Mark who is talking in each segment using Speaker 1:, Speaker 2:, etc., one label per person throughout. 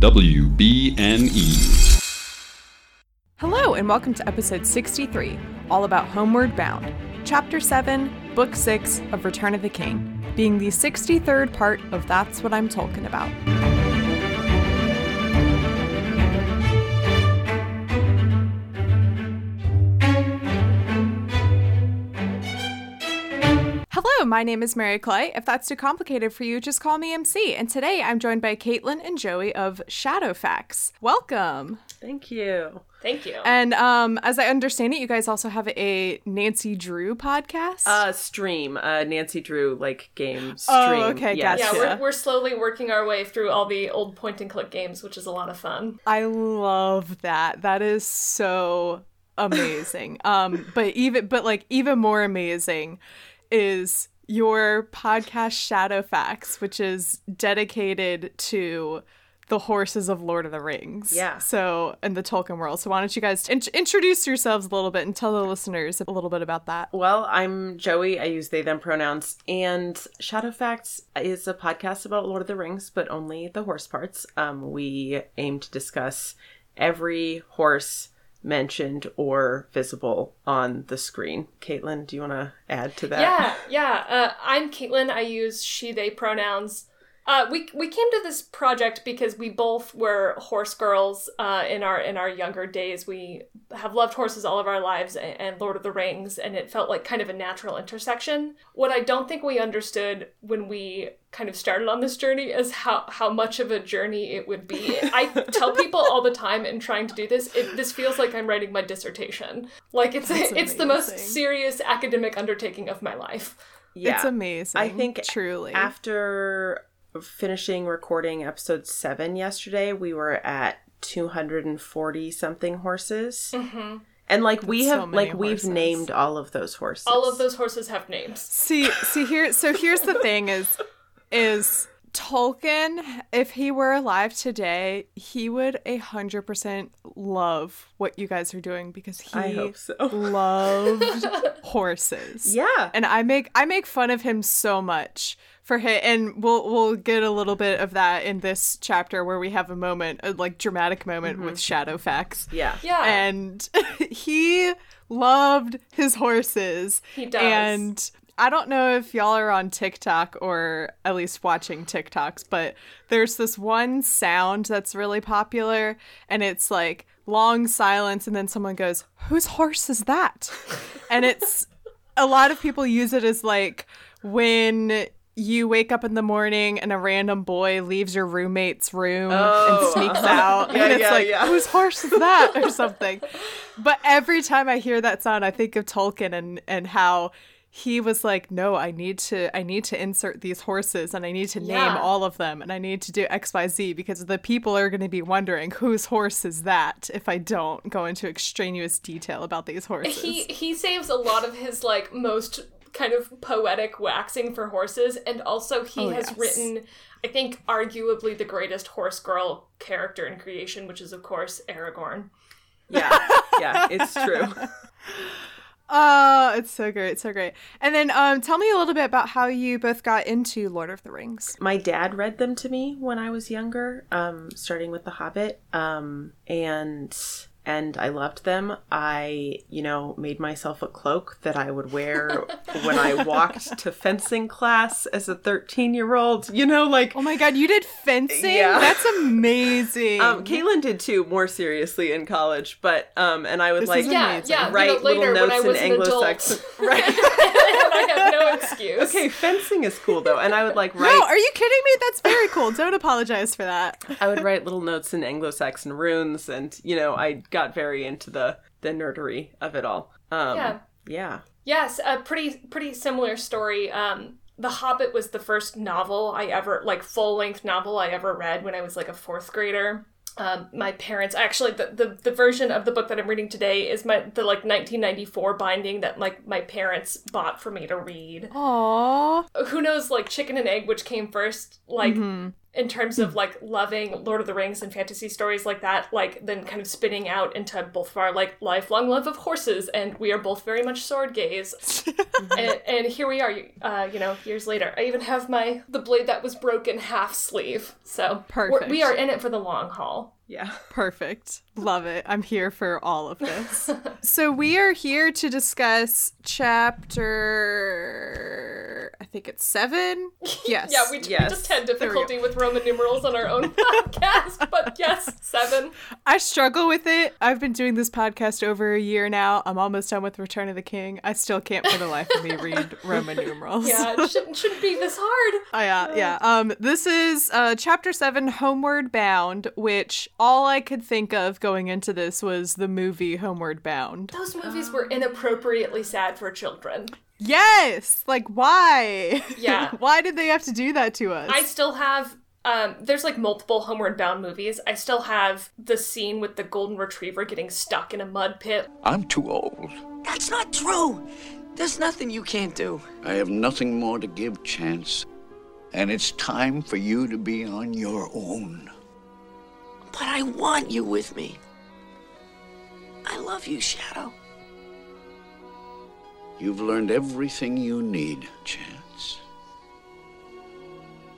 Speaker 1: WBNE.
Speaker 2: Hello, and welcome to episode 63, all about Homeward Bound, Chapter 7, Book 6 of Return of the King, being the 63rd part of That's What I'm Talking About. My name is Mary Clay. If that's too complicated for you, just call me MC. And today I'm joined by Caitlin and Joey of Shadowfax. Welcome.
Speaker 3: Thank you.
Speaker 4: Thank you.
Speaker 2: And um, as I understand it, you guys also have a Nancy Drew podcast.
Speaker 3: Uh, stream. Uh, Nancy Drew like game stream.
Speaker 2: Oh, okay,
Speaker 3: yes.
Speaker 2: gotcha.
Speaker 4: yeah, we're, we're slowly working our way through all the old point and click games, which is a lot of fun.
Speaker 2: I love that. That is so amazing. um, but even but like even more amazing is your podcast Shadow Facts, which is dedicated to the horses of Lord of the Rings.
Speaker 3: Yeah.
Speaker 2: So in the Tolkien world. So why don't you guys in- introduce yourselves a little bit and tell the listeners a little bit about that?
Speaker 3: Well, I'm Joey. I use they them pronouns, and Shadow Facts is a podcast about Lord of the Rings, but only the horse parts. Um, we aim to discuss every horse mentioned or visible on the screen. Caitlin, do you want to add to that?
Speaker 4: Yeah, yeah. Uh, I'm Caitlin. I use she, they pronouns. Uh, we we came to this project because we both were horse girls uh, in our in our younger days. We have loved horses all of our lives and, and Lord of the Rings, and it felt like kind of a natural intersection. What I don't think we understood when we kind of started on this journey is how how much of a journey it would be. I tell people all the time in trying to do this, it, this feels like I'm writing my dissertation. Like it's
Speaker 2: That's
Speaker 4: it's the most serious academic undertaking of my life.
Speaker 3: Yeah.
Speaker 2: It's amazing.
Speaker 3: I think
Speaker 2: truly.
Speaker 3: After finishing recording episode seven yesterday, we were at 240 something horses.
Speaker 4: hmm
Speaker 3: And like we
Speaker 2: That's so
Speaker 3: have,
Speaker 2: many
Speaker 3: like we've named all of those horses.
Speaker 4: All of those horses have names.
Speaker 2: See, see here. So here's the thing: is is Tolkien? If he were alive today, he would a hundred percent love what you guys are doing because he
Speaker 3: I hope so.
Speaker 2: loved horses.
Speaker 3: Yeah.
Speaker 2: and I make I make fun of him so much for him, and we'll we'll get a little bit of that in this chapter where we have a moment, a like dramatic moment mm-hmm. with Shadowfax.
Speaker 3: Yeah.
Speaker 4: Yeah.
Speaker 2: And he loved his horses.
Speaker 4: He does.
Speaker 2: And I don't know if y'all are on TikTok or at least watching TikToks, but there's this one sound that's really popular and it's like long silence and then someone goes, "Whose horse is that?" and it's a lot of people use it as like when you wake up in the morning and a random boy leaves your roommate's room
Speaker 3: Oh.
Speaker 2: and sneaks out
Speaker 3: Yeah,
Speaker 2: and it's
Speaker 3: yeah,
Speaker 2: like
Speaker 3: yeah.
Speaker 2: whose horse is that or something but every time i hear that sound i think of tolkien and and how he was like no i need to i need to insert these horses and i need to name
Speaker 4: Yeah.
Speaker 2: all of them and i need to do xyz because the people are going to be wondering whose horse is that if i don't go into extraneous detail about these horses
Speaker 4: he he saves a lot of his like most kind of poetic waxing for horses and also he
Speaker 2: Oh,
Speaker 4: has
Speaker 2: yes.
Speaker 4: written I think arguably the greatest horse girl character in creation, which is of course Aragorn.
Speaker 3: Yeah. Yeah. It's true.
Speaker 2: Oh, it's so great, so great. And then um tell me a little bit about how you both got into Lord of the Rings.
Speaker 3: My dad read them to me when I was younger, um, starting with The Hobbit. Um, and and I loved them. I, you know, made myself a cloak that I would wear when I walked to fencing class as a 13 year old. You know, like
Speaker 2: Oh my god, you did fencing?
Speaker 3: Yeah.
Speaker 2: That's amazing.
Speaker 3: Um, Caitlin did too, more seriously in college, but um, and I would
Speaker 2: This
Speaker 3: like
Speaker 2: is
Speaker 4: Yeah,
Speaker 2: amazing.
Speaker 4: yeah. you
Speaker 3: write
Speaker 4: know, later
Speaker 3: little
Speaker 4: when I
Speaker 3: notes
Speaker 4: was
Speaker 3: in
Speaker 4: an
Speaker 3: Anglo-Saxon. Right.
Speaker 4: and I have no excuse.
Speaker 3: okay, fencing is cool though, and I would like write.
Speaker 2: no, are you kidding me? That's very cool. Don't apologize for that.
Speaker 3: I would write little notes in Anglo-Saxon runes, and you know, I got very into the the nerdery of it all. Um,
Speaker 4: Yeah.
Speaker 3: yeah.
Speaker 4: Yes, a pretty pretty similar story. Um, The Hobbit was the first novel I ever like full length novel I ever read when I was like a fourth grader. Um, my parents actually the, the the version of the book that I'm reading today is my the like 1994 binding that like my parents bought for me to read.
Speaker 2: Aww.
Speaker 4: Who knows like chicken and egg which came first? Like
Speaker 2: Mm-hmm.
Speaker 4: In terms of like loving Lord of the Rings and fantasy stories like that, like then kind of spinning out into both of our like lifelong love of horses, and we are both very much sword gaze. and, and here we are, uh, you know, years later. I even have my the blade that was broken half sleeve, so we're-
Speaker 2: Perfect.
Speaker 4: we are in it for the long haul.
Speaker 3: Yeah.
Speaker 2: Perfect. Love it. I'm here for all of this. so we are here to discuss chapter I think it's 7. Yes.
Speaker 4: Yeah, we, we
Speaker 3: Yes.
Speaker 4: just had
Speaker 2: we
Speaker 4: difficulty with Roman numerals on our own podcast, but yes, seven.
Speaker 2: I struggle with it. I've been doing this podcast over a year now. I'm almost done with Return of the King. I still can't for the life of me read Roman numerals.
Speaker 4: Yeah, it shouldn't shouldn't be this hard.
Speaker 2: Oh, yeah, yeah. Um, this is uh, chapter seven, Homeward Bound, which all I could think of going into this was the movie Homeward Bound.
Speaker 4: Those movies were inappropriately sad for children.
Speaker 2: Yes, like why?
Speaker 4: Yeah.
Speaker 2: why did they have to do that to us?
Speaker 4: I still have um there's like multiple homeward bound movies. I still have the scene with the golden retriever getting stuck in a mud pit.
Speaker 1: I'm too old.
Speaker 5: That's not true. There's nothing you can't do.
Speaker 1: I have nothing more to give chance. And it's time for you to be on your own.
Speaker 5: But I want you with me. I love you, Shadow.
Speaker 1: You've learned everything you need, Chance.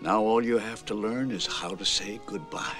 Speaker 1: Now all you have to learn is how to say goodbye.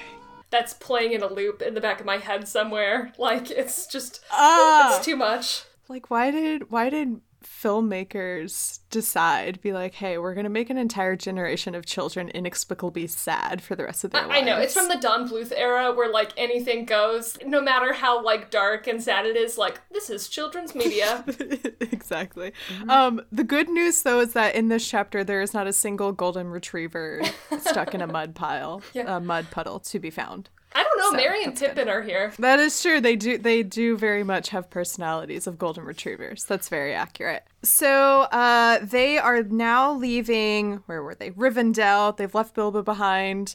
Speaker 4: That's playing in a loop in the back of my head somewhere. Like it's just
Speaker 2: Ah!
Speaker 4: it's too much.
Speaker 2: like why did why did filmmakers decide be like hey we're gonna make an entire generation of children inexplicably sad for the rest of their
Speaker 4: I, I know it's from the Don Bluth era where like anything goes, no matter how like dark and sad it is. Like this is children's media.
Speaker 2: exactly
Speaker 4: Mm-hmm.
Speaker 2: um the good news though is that in this chapter there is not a single golden retriever stuck in a mud pile
Speaker 4: Yeah.
Speaker 2: a mud puddle to be found
Speaker 4: I don't know.
Speaker 2: So,
Speaker 4: Mary and
Speaker 2: that's good.
Speaker 4: Are here.
Speaker 2: that is true they do they do very much have personalities of golden retrievers that's very accurate so uh they are now leaving where were they? Rivendell. They've left bilbo behind.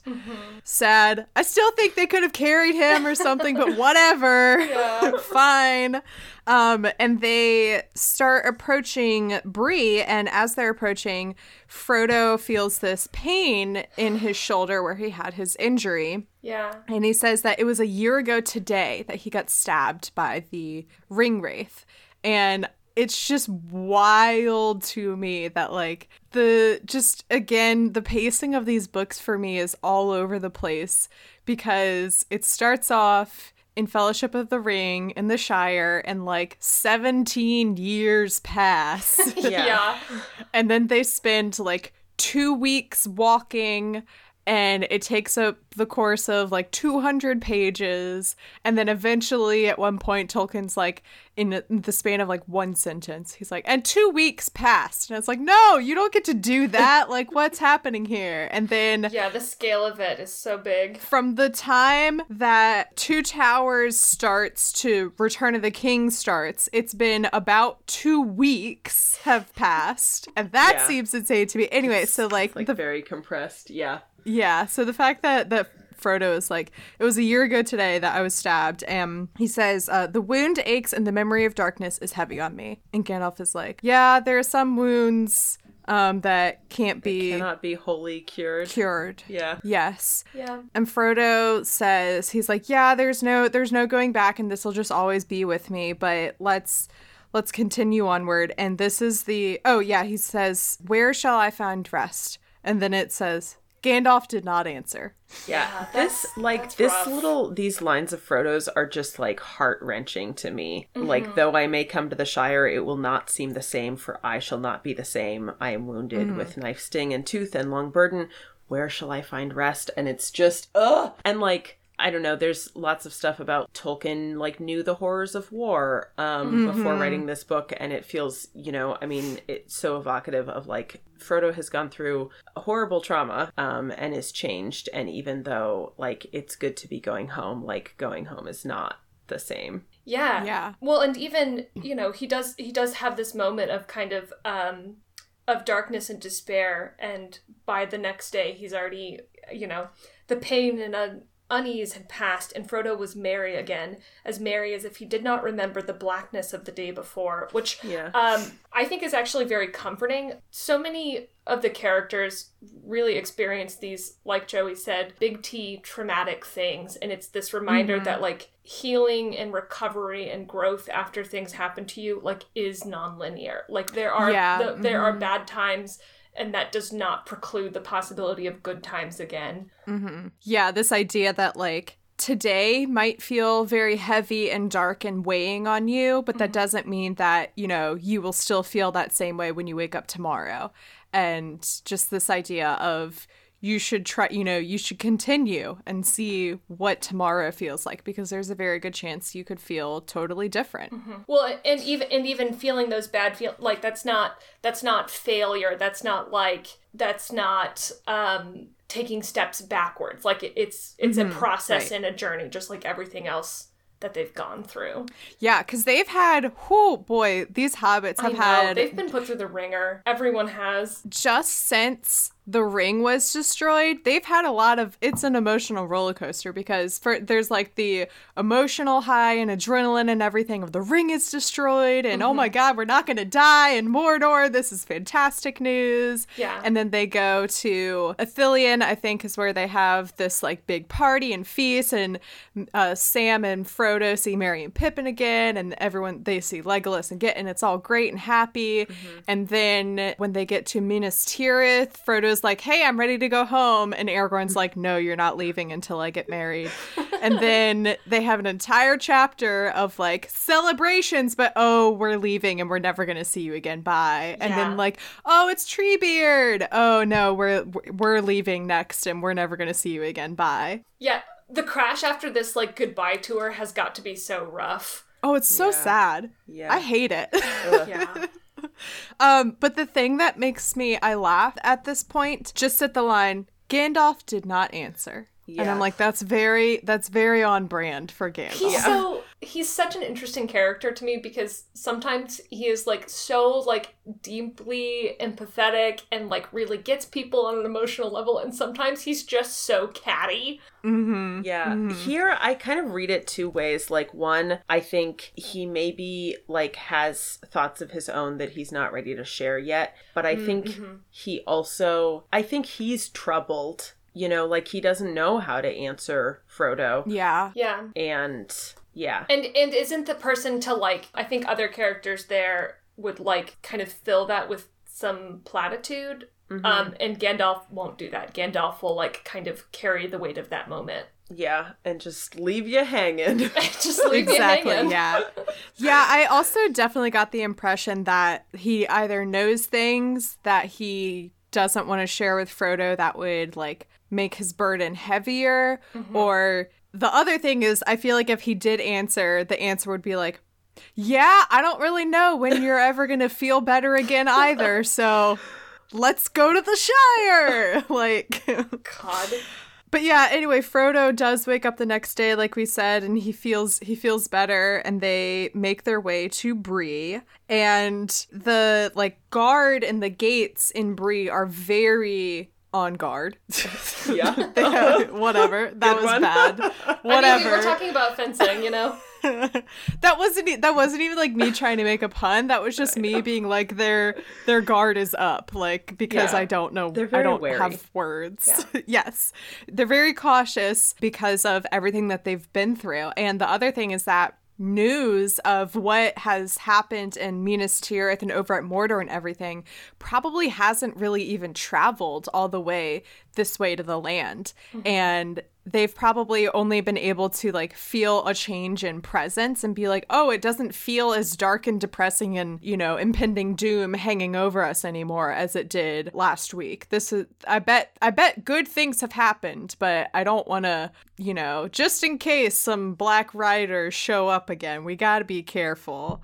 Speaker 2: Sad. I still think they could have carried him or something but whatever. Yeah. fine. Um and they start approaching Bree and as they're approaching Frodo feels this pain in his shoulder where he had his injury.
Speaker 4: Yeah.
Speaker 2: and he says that it was a year ago today that he got stabbed by the ring wraith. And it's just wild to me that, like, the just again, the pacing of these books for me is all over the place because it starts off in Fellowship of the Ring in the Shire and like 17 years pass.
Speaker 4: Yeah.
Speaker 2: and then they spend like two weeks walking and it takes up the course of like 200 pages and then eventually at one point tolkien's like in the span of like one sentence he's like and two weeks passed and it's like no you don't get to do that like what's happening here and then
Speaker 4: Yeah, the scale of it is so big.
Speaker 2: from the time that Two Towers starts to Return of the King starts, it's been about two weeks have passed, and that
Speaker 3: Yeah.
Speaker 2: seems insane to me. Anyway, so like,
Speaker 3: Like
Speaker 2: the
Speaker 3: very compressed. Yeah.
Speaker 2: Yeah, so the fact that that Frodo is like, it was a year ago today that I was stabbed, and he says, uh, the wound aches and the memory of darkness is heavy on me. And Gandalf is like, yeah, there are some wounds um, that can't be
Speaker 3: Cannot be wholly cured.
Speaker 2: cured.
Speaker 3: Yeah.
Speaker 2: Yes.
Speaker 4: Yeah.
Speaker 2: And Frodo says he's like, "Yeah, there's no there's no going back and this will just always be with me, but let's let's continue onward." And this is the Oh, yeah, he says, "Where shall I find rest?" And then it says, Gandalf did not answer.
Speaker 3: Yeah,
Speaker 4: that's-
Speaker 3: this like
Speaker 4: that's
Speaker 3: this
Speaker 4: rough.
Speaker 3: little these lines of Frodo's are just like heart wrenching to me.
Speaker 4: Mm-hmm.
Speaker 3: Like though I may come to the Shire, it will not seem the same. For I shall not be the same. I am wounded
Speaker 4: Mm-hmm.
Speaker 3: with knife sting and tooth and long burden. Where shall I find rest? And it's just ugh. And like I don't know. There's lots of stuff about Tolkien like knew the horrors of war um, before writing this book, and it feels you know I mean it's so evocative of like Frodo has gone through a horrible trauma um, and is changed, and even though like it's good to be going home, like going home is not the same.
Speaker 4: Yeah.
Speaker 2: Yeah.
Speaker 4: Well, and even, you know, he does he does have this moment of kind of um of darkness and despair and by the next day he's already, you know, the pain in a unease had passed, and Frodo was merry again, as merry as if he did not remember the blackness of the day before, which
Speaker 3: Yeah.
Speaker 4: um, I think is actually very comforting. So many of the characters really experience these, like Joey said, big T traumatic things, and it's this reminder that like healing and recovery and growth after things happen to you like is nonlinear. Like there are
Speaker 2: Yeah,
Speaker 4: the, there are bad times. And that does not preclude the possibility of good times again. Mm-hmm.
Speaker 2: Yeah, this idea that like today might feel very heavy and dark and weighing on you, but that mm-hmm. doesn't mean that, you know, you will still feel that same way when you wake up tomorrow. And just this idea of you should try, you know, you should continue and see what tomorrow feels like because there's a very good chance you could feel totally different.
Speaker 4: Well, and even and even feeling those bad feel like that's not that's not failure. That's not like that's not um taking steps backwards. Like it, it's it's a process
Speaker 2: right.
Speaker 4: and a journey, just like everything else that they've gone through.
Speaker 2: Yeah, because they've had, oh boy, these hobbits
Speaker 4: I
Speaker 2: have
Speaker 4: know,
Speaker 2: had
Speaker 4: they've been put through the ringer. Everyone has.
Speaker 2: just since the ring was destroyed, they've had a lot of it's an emotional roller coaster because for there's like the emotional high and adrenaline and everything of the ring is destroyed and oh my god, we're not gonna die in Mordor. This is fantastic news.
Speaker 4: Yeah.
Speaker 2: And then they go to Ithilien, I think is where they have this like big party and feast and uh, Sam and Frodo see Merry and Pippin again and everyone they see Legolas and get and it's all great and happy. And then when they get to Minas Tirith, Frodo's like, "Hey, I'm ready to go home," and Aragorn's like, "No, you're not leaving until I get married." and then they have an entire chapter of like celebrations, but oh, we're leaving and we're never gonna see you again. Bye. And
Speaker 4: Yeah.
Speaker 2: then like, oh, it's Treebeard. Oh no, we're we're leaving next and we're never gonna see you again. Bye.
Speaker 4: Yeah, the crash after this like goodbye tour has got to be so rough.
Speaker 2: Oh, it's so
Speaker 3: Yeah.
Speaker 2: sad.
Speaker 3: Yeah.
Speaker 2: I hate it.
Speaker 4: Yeah.
Speaker 2: Um, but the thing that makes me I laugh at this point, just at the line, Gandalf did not answer. And I'm like, that's very that's very on brand for Gandalf.
Speaker 4: He's so he's such an interesting character to me because sometimes he is like so like deeply empathetic and like really gets people on an emotional level and sometimes he's just so catty.
Speaker 2: mm-hmm.
Speaker 3: Yeah. Mm-hmm. Here I kind of read it two ways. Like one, I think he maybe like has thoughts of his own that he's not ready to share yet, but I mm, think mm-hmm. he also I think he's troubled. You know, like he doesn't know how to answer Frodo.
Speaker 2: Yeah.
Speaker 4: Yeah.
Speaker 3: And yeah.
Speaker 4: And and isn't the person to like I think other characters there would like kind of fill that with some platitude. Um and Gandalf won't do that. Gandalf will like kind of carry the weight of that moment.
Speaker 3: Yeah, and just leave you hanging.
Speaker 4: just leave
Speaker 2: exactly
Speaker 4: you hanging.
Speaker 2: yeah yeah i also definitely got the impression that he either knows things that he doesn't want to share with frodo that would like make his burden heavier mm-hmm. or the other thing is i feel like if he did answer the answer would be like yeah i don't really know when you're ever gonna feel better again either so let's go to the shire like
Speaker 4: God.
Speaker 2: but yeah, anyway, Frodo does wake up the next day, like we said, and he feels he feels better, and they make their way to Bree, and the like guard and the gates in Bree are very on guard.
Speaker 3: yeah.
Speaker 2: They whatever, that
Speaker 3: Good
Speaker 2: was
Speaker 3: one.
Speaker 2: bad.
Speaker 4: I mean,
Speaker 2: Whatever.
Speaker 4: we were talking about fencing, you know.
Speaker 2: that wasn't e- that wasn't even like me trying to make a pun. That was just me being like their their guard is up, like because
Speaker 3: Yeah.
Speaker 2: I don't know, I don't
Speaker 3: wary.
Speaker 2: have words. yes, they're very cautious because of everything that they've been through. And the other thing is that news of what has happened in Minas Tirith and over at Mordor and everything probably hasn't really even traveled all the way this way to the land. Mm-hmm. And they've probably only been able to like feel a change in presence and be like, oh, it doesn't feel as dark and depressing and, you know, impending doom hanging over us anymore as it did last week. This is I bet I bet good things have happened, but I don't wanna, you know, just in case some black riders show up again, we gotta be careful.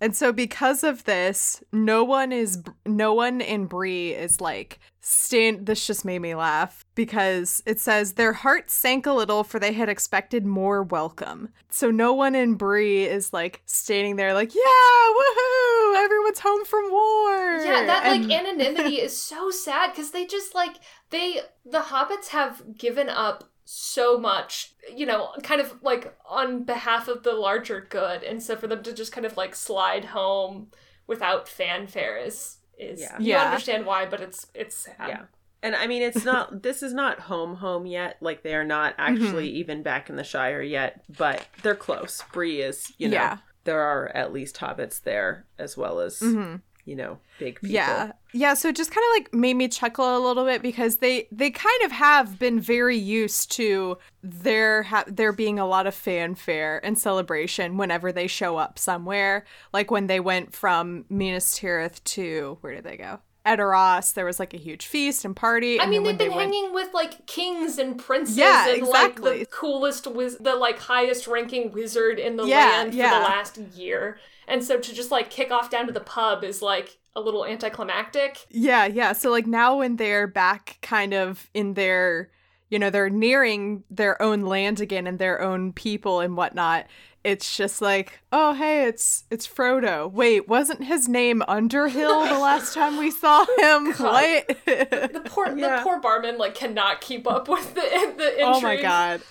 Speaker 2: And so because of this, no one is no one in Bree is like stand this just made me laugh because it says their hearts sank a little for they had expected more welcome. So no one in Bree is like standing there like, "Yeah, woohoo! Everyone's home from war."
Speaker 4: Yeah, that
Speaker 2: And-
Speaker 4: like anonymity is so sad because they just like they the hobbits have given up so much, you know, kind of like on behalf of the larger good. And so for them to just kind of like slide home without fanfare is is
Speaker 3: Yeah.
Speaker 4: you
Speaker 2: Yeah.
Speaker 4: understand why, but it's it's sad.
Speaker 3: Yeah. And I mean, it's not, this is not home home yet. Like, they are not mm-hmm. actually even back in the Shire yet, but they're close. Bree is, you know,
Speaker 2: Yeah.
Speaker 3: there are at least hobbits there as well as, mm-hmm. You know, big people.
Speaker 2: Yeah. Yeah, so it just kind of like made me chuckle a little bit because they they kind of have been very used to there ha- there being a lot of fanfare and celebration whenever they show up somewhere. Like when they went from Minas Tirith to where did they go? Edoras, there was like a huge feast and party.
Speaker 4: I mean, they've been
Speaker 2: they went-
Speaker 4: hanging with like kings and princes
Speaker 2: Yeah,
Speaker 4: and like
Speaker 2: exactly.
Speaker 4: the coolest, wiz- the like highest ranking wizard in the
Speaker 2: Yeah,
Speaker 4: land for
Speaker 2: yeah.
Speaker 4: the last year. And so to just like kick off down to the pub is like a little anticlimactic.
Speaker 2: Yeah, yeah. So like now when they're back kind of in their you know, they're nearing their own land again and their own people and whatnot. It's just like, oh hey, it's it's Frodo. Wait, wasn't his name Underhill the last time we saw him? What?
Speaker 4: The poor,
Speaker 3: Yeah.
Speaker 4: the poor barman like cannot keep up with the the intrigue.
Speaker 2: oh my god.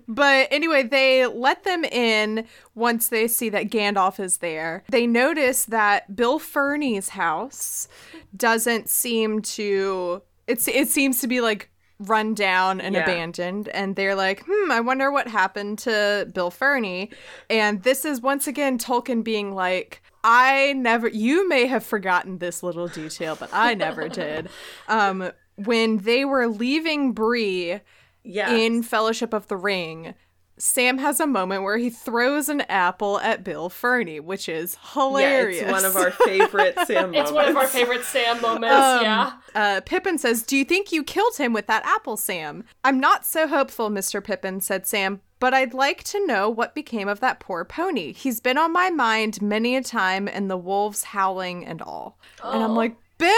Speaker 2: but anyway, they let them in once they see that Gandalf is there. They notice that Bill Ferny's house doesn't seem to it's it seems to be like run down and
Speaker 3: Yeah.
Speaker 2: abandoned and they're like, "Hmm, I wonder what happened to Bill Ferny." And this is once again Tolkien being like, I never you may have forgotten this little detail, but I never did. Um when they were leaving Bree
Speaker 3: Yeah.
Speaker 2: in Fellowship of the Ring, Sam has a moment where he throws an apple at Bill Ferny, which is hilarious.
Speaker 3: yeah,
Speaker 2: hilarious.
Speaker 3: it's one of our favorite Sam moments.
Speaker 4: It's one of our favorite Sam moments.
Speaker 2: Um,
Speaker 4: yeah.
Speaker 2: Uh, Pippin says, Do you think you killed him with that apple, Sam? I'm not so hopeful, Mr. Pippin, said Sam, but I'd like to know what became of that poor pony. He's been on my mind many a time, and the wolves howling and all. And I'm
Speaker 4: Oh.
Speaker 2: like, Bill!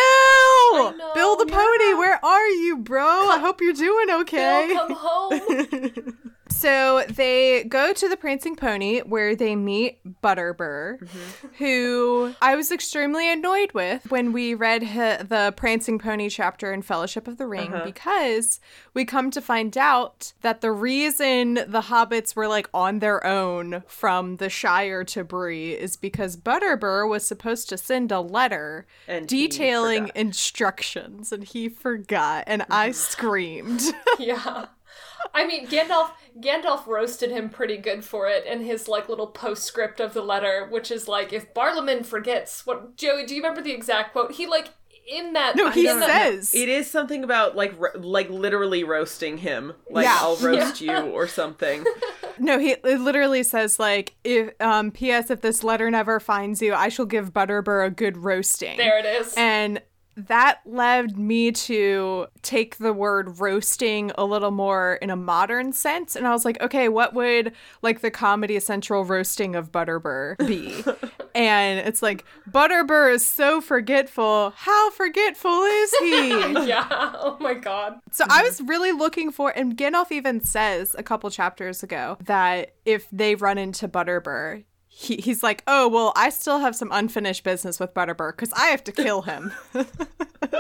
Speaker 4: know,
Speaker 2: Bill the
Speaker 4: yeah.
Speaker 2: pony, where are you, bro? I hope you're doing okay.
Speaker 4: Bill, come home.
Speaker 2: So they go to the Prancing Pony where they meet Butterbur, mm-hmm. who I was extremely annoyed with when we read hi- the Prancing Pony chapter in Fellowship of the Ring uh-huh. because we come to find out that the reason the hobbits were like on their own from the Shire to Bree is because Butterbur was supposed to send a letter
Speaker 3: And
Speaker 2: detailing instructions and he forgot and I screamed.
Speaker 4: yeah. I mean, Gandalf Gandalf roasted him pretty good for it in his like little postscript of the letter, which is like, if Barliman forgets what Joey, do you remember the exact quote? He like in that
Speaker 2: No, he
Speaker 4: in that-
Speaker 2: says
Speaker 3: It is something about like ro- like literally roasting him. Like
Speaker 2: Yeah.
Speaker 3: I'll roast you or something.
Speaker 2: No, he it literally says like if um PS if this letter never finds you, I shall give Butterbur a good roasting.
Speaker 4: There it is.
Speaker 2: And that led me to take the word roasting a little more in a modern sense. And I was like, okay, what would like the Comedy Central roasting of Butterbur be? and it's like, Butterbur is so forgetful. How forgetful is he?
Speaker 4: yeah. Oh my god.
Speaker 2: So I was really looking for, and Gandalf even says a couple chapters ago that if they run into Butterbur, he, he's like, oh, well, I still have some unfinished business with Butterbur because I have to kill him.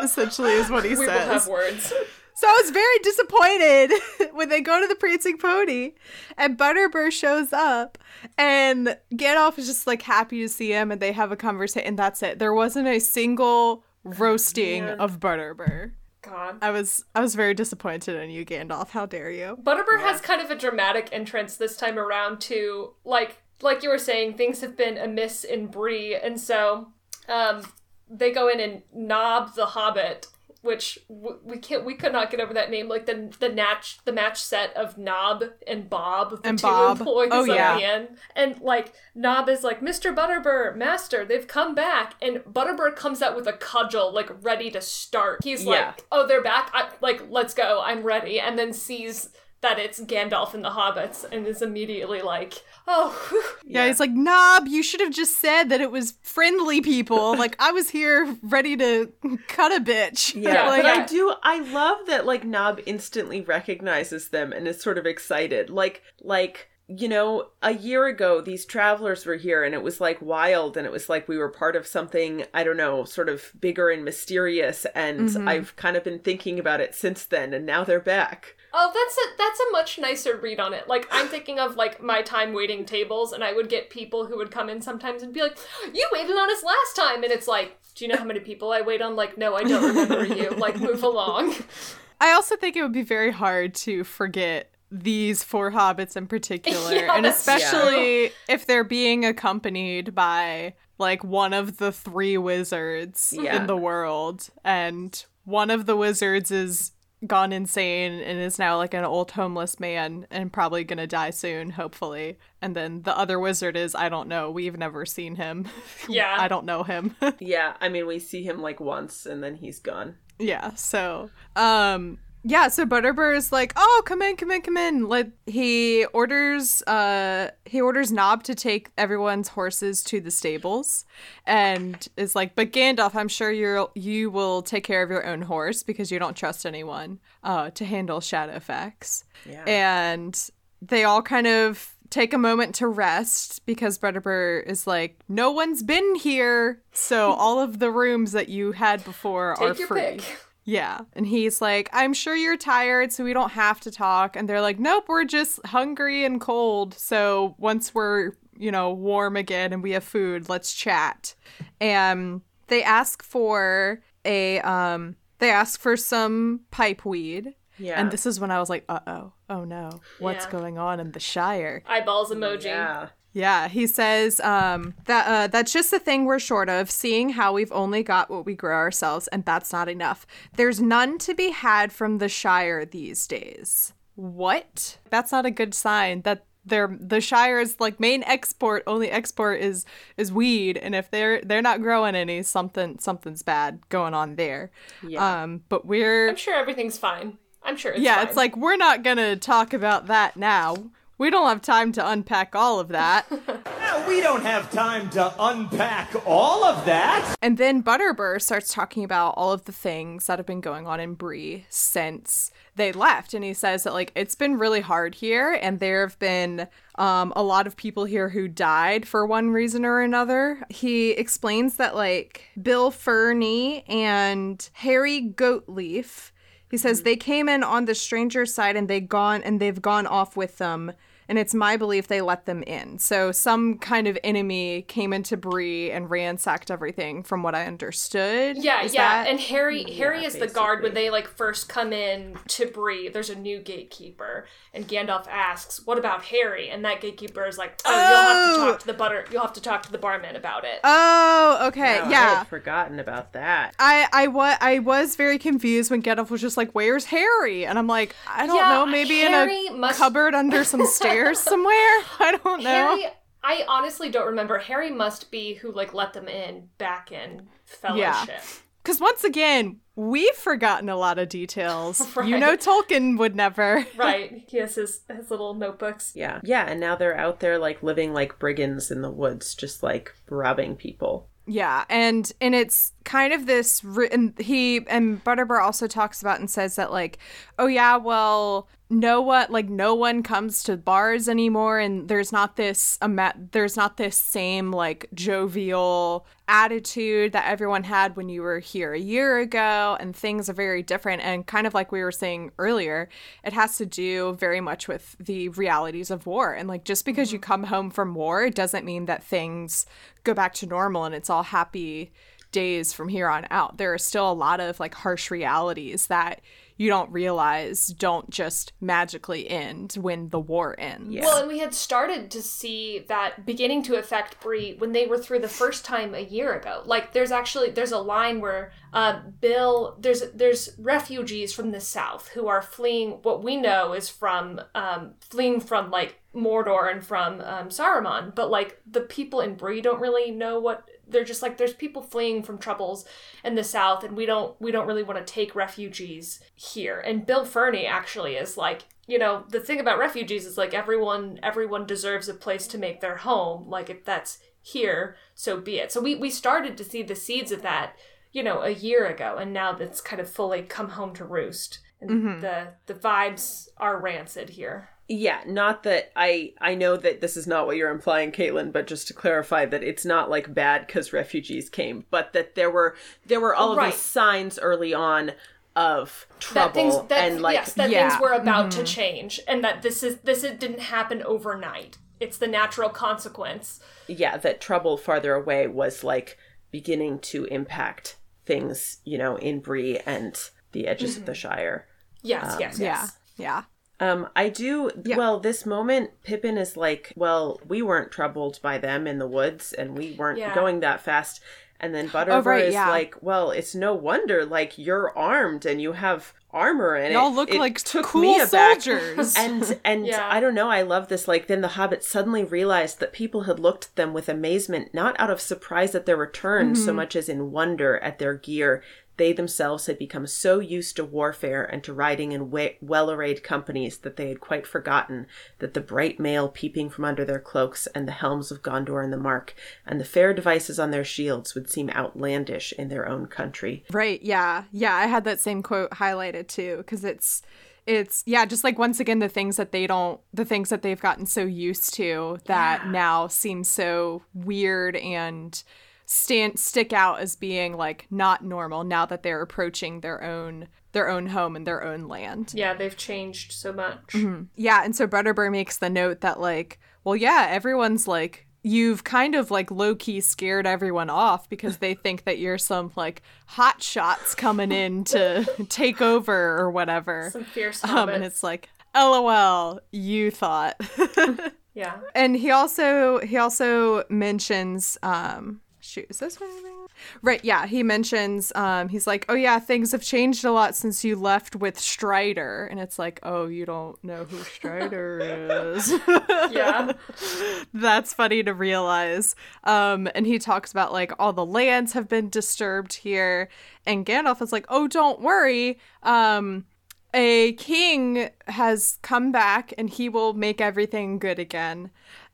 Speaker 2: Essentially, is what he says.
Speaker 4: We will have words.
Speaker 2: So I was very disappointed when they go to the Prancing Pony and Butterbur shows up and Gandalf is just like happy to see him and they have a conversation and that's it. There wasn't a single roasting
Speaker 3: man.
Speaker 2: of Butterbur.
Speaker 4: God.
Speaker 2: I was I was very disappointed in you, Gandalf. How dare you?
Speaker 4: Butterbur has kind of a dramatic entrance this time around too. Like like you were saying, things have been amiss in Bree, and so um, they go in and Nob the Hobbit, which w- we can't we could not get over that name. Like the the match the match set of Nob and Bob, the
Speaker 2: And
Speaker 4: two
Speaker 2: Bob.
Speaker 4: employees
Speaker 2: Oh, yeah.
Speaker 4: the inn, and like Nob is like Mister Butterbur, Master, they've come back, and Butterbur comes out with a cudgel, like ready to start. He's
Speaker 3: Yeah.
Speaker 4: like, "Oh, they're back! I, like, let's go! I'm ready!" And then sees that it's Gandalf and the hobbits, and is immediately like, "Oh, whew."
Speaker 2: Yeah, he's like, Nob, you should have just said that it was friendly people. like I was here ready to cut a bitch.
Speaker 3: Yeah,
Speaker 2: like,
Speaker 3: but I do. I love that like Nob instantly recognizes them and is sort of excited. Like, like you know, a year ago these travelers were here and it was like wild and it was like we were part of something I don't know, sort of bigger and mysterious. And
Speaker 2: Mm-hmm.
Speaker 3: I've kind of been thinking about it since then, and now they're back.
Speaker 4: Oh, that's a that's a much nicer read on it. Like I'm thinking of like my time waiting tables, and I would get people who would come in sometimes and be like, "You waited on us last time," and it's like, "Do you know how many people I wait on?" Like, no, I don't remember you. Like, move along.
Speaker 2: I also think it would be very hard to forget these four hobbits in particular,
Speaker 4: Yeah,
Speaker 2: and
Speaker 4: that's
Speaker 2: especially if they're being accompanied by like one of the three wizards
Speaker 3: Yeah.
Speaker 2: in the world, and one of the wizards is gone insane and is now like an old homeless man and probably gonna die soon, hopefully. And then the other wizard is I don't know. We've never seen him.
Speaker 4: Yeah.
Speaker 2: I don't know him.
Speaker 3: Yeah, I mean, we see him like once and then he's gone.
Speaker 2: Yeah, so um yeah, so Butterbur is like, "Oh, come in, come in, come in." Like he orders uh he orders Nob to take everyone's horses to the stables and is like, "But Gandalf, I'm sure you're you will take care of your own horse because you don't trust anyone uh to handle Shadowfax."
Speaker 3: Yeah.
Speaker 2: And they all kind of take a moment to rest because Butterbur is like, "No one's been here, so all of the rooms that you had before are free."
Speaker 4: pick.
Speaker 2: Yeah. And he's like, I'm sure you're tired, so we don't have to talk. And they're like, Nope, we're just hungry and cold. So once we're, you know, warm again and we have food, let's chat. And they ask for a um they ask for some pipe weed.
Speaker 3: Yeah.
Speaker 2: And this is when I was like, uh oh, oh no, what's
Speaker 4: Yeah.
Speaker 2: going on in the Shire?
Speaker 4: Eyeballs emoji.
Speaker 3: Yeah.
Speaker 2: Yeah, he says um, that uh, that's just the thing we're short of, seeing how we've only got what we grow ourselves, and that's not enough. There's none to be had from the Shire these days. What? That's not a good sign. That they're the Shire's like main export, only export is is weed, and if they're they're not growing any, something something's bad going on there.
Speaker 3: Yeah.
Speaker 2: Um, but we're
Speaker 4: I'm sure everything's fine. I'm sure it's
Speaker 2: yeah,
Speaker 4: fine.
Speaker 2: it's like we're not gonna talk about that now. We don't have time to unpack all of that.
Speaker 6: We don't have time to unpack all of that.
Speaker 2: And then Butterbur starts talking about all of the things that have been going on in Bree since they left. And he says that, like, it's been really hard here, and there have been um, a lot of people here who died for one reason or another. He explains that, like, Bill Ferny and Harry Goatleaf. He says they came in on the stranger side and they gone and they've gone off with them and it's my belief they let them in. So some kind of enemy came into Bree and ransacked everything, from what I understood.
Speaker 4: Yeah,
Speaker 2: Is
Speaker 4: yeah,
Speaker 2: that-
Speaker 4: and Harry Harry is the guard when they like first come in to Bree. There's a new gatekeeper, and Gandalf asks, "What about Harry?" And that gatekeeper is like, "Oh, you'll have to
Speaker 2: Oh!
Speaker 4: talk to the butter. You'll have to talk to the barman about it."
Speaker 2: oh, okay,
Speaker 3: yeah. I
Speaker 2: yeah.
Speaker 3: had forgotten about that.
Speaker 2: I I wa- I was very confused when Gandalf was just like, "Where's Harry?" And I'm like, I don't
Speaker 4: Yeah,
Speaker 2: know, maybe
Speaker 4: Harry
Speaker 2: in a
Speaker 4: must-
Speaker 2: cupboard under some stairs somewhere. I don't know.
Speaker 4: Harry, I honestly don't remember. Harry must be who like let them in back in Fellowship.
Speaker 2: Because once again, we've forgotten a lot of details. You know, Tolkien would never.
Speaker 4: Right. He has his his little notebooks.
Speaker 3: Yeah. Yeah, and now they're out there like living like brigands in the woods, just like robbing people.
Speaker 2: Yeah, and and it's kind of this. ri- And he and Butterbur also talks about and says that like, oh yeah, well, no one like no one comes to bars anymore, and there's not this ama- there's not this same like jovial attitude that everyone had when you were here a year ago, and things are very different. And kind of like we were saying earlier, it has to do very much with the realities of war. And like just because you mm-hmm. come home from war, it doesn't mean that things go back to normal and it's all happy days from here on out. There are still a lot of like harsh realities that you don't realize don't just magically end when the war ends.
Speaker 3: Yeah.
Speaker 4: Well, and we had started to see that beginning to affect Bree when they were through the first time a year ago. Like, there's actually there's a line where uh, Bill there's there's refugees from the south who are fleeing what we know is from um, fleeing from like Mordor and from um, Saruman, but like the people in Bree don't really know what they're just like there's people fleeing from troubles in the south and we don't we don't really want to take refugees here. And bill ferny actually is like you know the thing about refugees is like everyone everyone deserves a place to make their home. Like if that's here so be it. So we we started to see the seeds of that you know a year ago and now that's kind of fully come home to roost. And mm-hmm. the the vibes are rancid here
Speaker 3: Yeah, not that I I know that this is not what you're implying, Caitlin, but just to clarify that it's not like bad because refugees came, but that there were there were all of
Speaker 4: Right.
Speaker 3: these signs early on of
Speaker 4: that
Speaker 3: trouble
Speaker 4: things that
Speaker 3: and like
Speaker 4: yes that
Speaker 2: Yeah.
Speaker 4: things were about to mm-hmm. change and that this is this it didn't happen overnight it's the natural consequence
Speaker 3: yeah, that trouble farther away was like beginning to impact things, you know, in Bree and the edges of the mm-hmm. Shire.
Speaker 4: yes yes
Speaker 2: Yeah.
Speaker 4: yes
Speaker 2: Yeah.
Speaker 3: Um, I do. Well, this moment, Pippin is like, "Well, we weren't troubled by them in the woods, and we weren't
Speaker 4: Yeah.
Speaker 3: going that fast." And then Butterbur
Speaker 2: right,
Speaker 3: is
Speaker 2: yeah.
Speaker 3: like, "Well, it's no wonder. Like you're armed and you have armor, and
Speaker 2: Y'all
Speaker 3: it,
Speaker 2: look
Speaker 3: it
Speaker 2: like
Speaker 3: took
Speaker 2: cool
Speaker 3: me aback."
Speaker 2: soldiers.
Speaker 3: And and
Speaker 4: Yeah.
Speaker 3: I don't know. I love this. Like then the Hobbit suddenly realized that people had looked at them with amazement, not out of surprise at their return,
Speaker 2: Mm-hmm.
Speaker 3: so much as in wonder at their gear. They themselves had become so used to warfare and to riding in well arrayed companies that they had quite forgotten that the bright mail peeping from under their cloaks and the helms of Gondor and the Mark and the fair devices on their shields would seem outlandish in their own country.
Speaker 2: Right. Yeah. Yeah. I had that same quote highlighted too because it's it's yeah just like once again the things that they don't the things that they've gotten so used to that now seem so weird and stand stick out as being like not normal now that they're approaching their own their own home and their own land.
Speaker 4: Yeah they've changed so much.
Speaker 2: Yeah, and so Butterbur makes the note that like, well, yeah, everyone's like you've kind of like low key scared everyone off because they think that you're some like hot shots coming in to take over or whatever.
Speaker 4: some fierce
Speaker 2: Um, and it's like, LOL, you thought.
Speaker 4: yeah.
Speaker 2: And he also he also mentions um shoot is this what I mean? right yeah he mentions um he's like oh yeah things have changed a lot since you left with strider. And it's like oh you don't know who strider is.
Speaker 4: Yeah.
Speaker 2: That's funny to realize. Um and he talks about like all the lands have been disturbed here. And gandalf is like oh don't worry. Um a king has come back and he will make everything good again.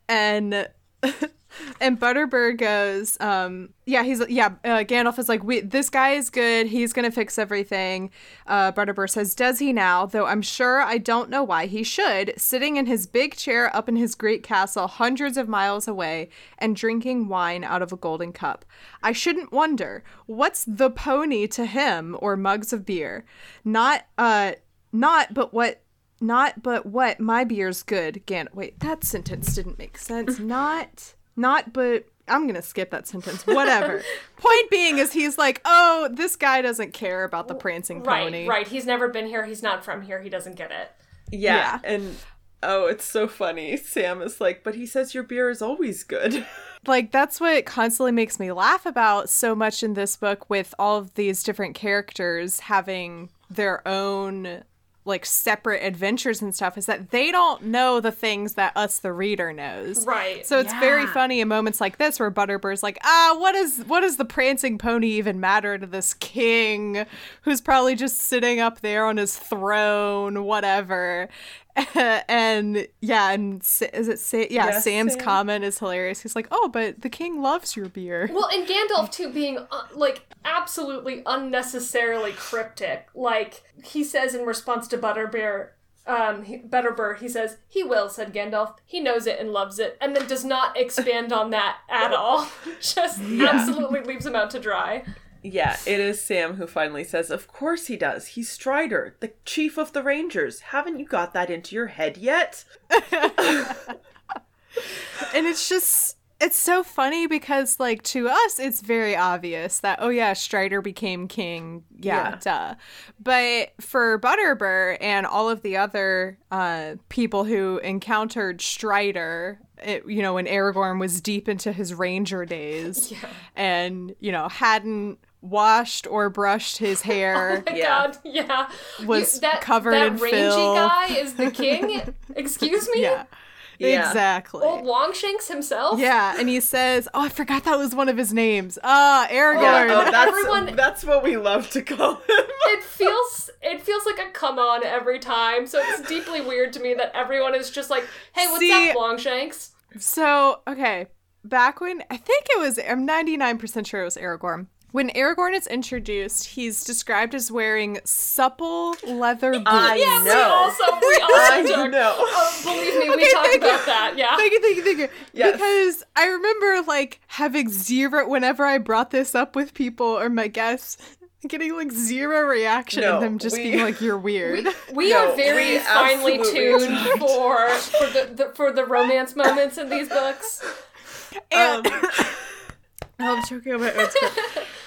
Speaker 2: And and Butterbur goes, um, yeah, he's yeah. Uh, Gandalf is like, we, this guy is good. He's gonna fix everything. Uh, Butterbur says, does he now? Though I'm sure I don't know why he should. Sitting in his big chair up in his great castle, hundreds of miles away, and drinking wine out of a golden cup. I shouldn't wonder what's the pony to him or mugs of beer. Not, uh, not, but what not but what my beer's good gan wait that sentence didn't make sense not not but i'm gonna skip that sentence. Whatever. Point being is he's like oh this guy doesn't care about the prancing
Speaker 4: right
Speaker 2: pony.
Speaker 4: right. He's never been here. He's not from here. He doesn't get it.
Speaker 3: Yeah, and oh, it's so funny. Sam is like, but he says your beer is always good.
Speaker 2: like that's what constantly makes me laugh about so much in this book with all of these different characters having their own like separate adventures and stuff is that they don't know the things that us the reader knows.
Speaker 4: Right.
Speaker 2: so it's very funny in moments like this where butterbur's like ah what is what does the prancing pony even matter to this king who's probably just sitting up there on his throne whatever and yeah and is it Sa- yeah,
Speaker 3: Yeah,
Speaker 2: sam's
Speaker 3: Sam.
Speaker 2: comment is hilarious he's like oh but the king loves your beer
Speaker 4: Well, and Gandalf too being uh, like absolutely unnecessarily cryptic. Like he says in response to Butterbear, um, he, Butterbur, he says he will. Said Gandalf. He knows it and loves it, and then does not expand on that at all. Just absolutely leaves him out to dry.
Speaker 3: Yeah, it is Sam who finally says, Of course he does. He's Strider, the chief of the Rangers. Haven't you got that into your head yet?
Speaker 2: and it's just it's so funny because like to us it's very obvious that oh yeah strider became king yeah,
Speaker 3: Yeah.
Speaker 2: duh but for butterbur and all of the other uh people who encountered strider it, you know when aragorn was deep into his ranger days and you know hadn't washed or brushed his hair oh
Speaker 4: My
Speaker 3: Yeah.
Speaker 4: God, yeah,
Speaker 2: Was
Speaker 4: You- that,
Speaker 2: covered
Speaker 4: that
Speaker 2: in
Speaker 4: rangy
Speaker 2: filth.
Speaker 4: guy is the king. Excuse me,
Speaker 2: yeah
Speaker 3: Yeah.
Speaker 2: exactly
Speaker 4: old Longshanks himself.
Speaker 2: Yeah, and he says, "Oh, I forgot that was one of his names. Ah, Aragorn."
Speaker 3: Yeah, oh, that's,
Speaker 4: Everyone-
Speaker 3: that's what we love to call him.
Speaker 4: it feels it feels like a come on every time. So it's deeply weird to me that everyone is just like, "Hey, what's
Speaker 2: See-
Speaker 4: up, Longshanks?"
Speaker 2: So, okay, back when I think it was, I'm 99% sure it was Aragorn. When Aragorn is introduced, he's described as wearing supple leather boots.
Speaker 3: I
Speaker 4: Yeah, we
Speaker 3: know.
Speaker 4: also we also
Speaker 3: I
Speaker 4: took-
Speaker 3: know.
Speaker 4: Oh, believe me, we talked
Speaker 2: thank you.
Speaker 4: about that. Yeah.
Speaker 2: Thank you, thank you, thank you.
Speaker 3: Yes.
Speaker 2: Because I remember like having zero whenever I brought this up with people or my guests, getting like zero reaction
Speaker 3: No,
Speaker 2: and them just
Speaker 3: we-
Speaker 2: being like, "You're weird."
Speaker 4: We
Speaker 3: No,
Speaker 4: are very
Speaker 3: we
Speaker 4: finely tuned for for the, the for the romance moments in these books.
Speaker 2: And I'm choking on my own script.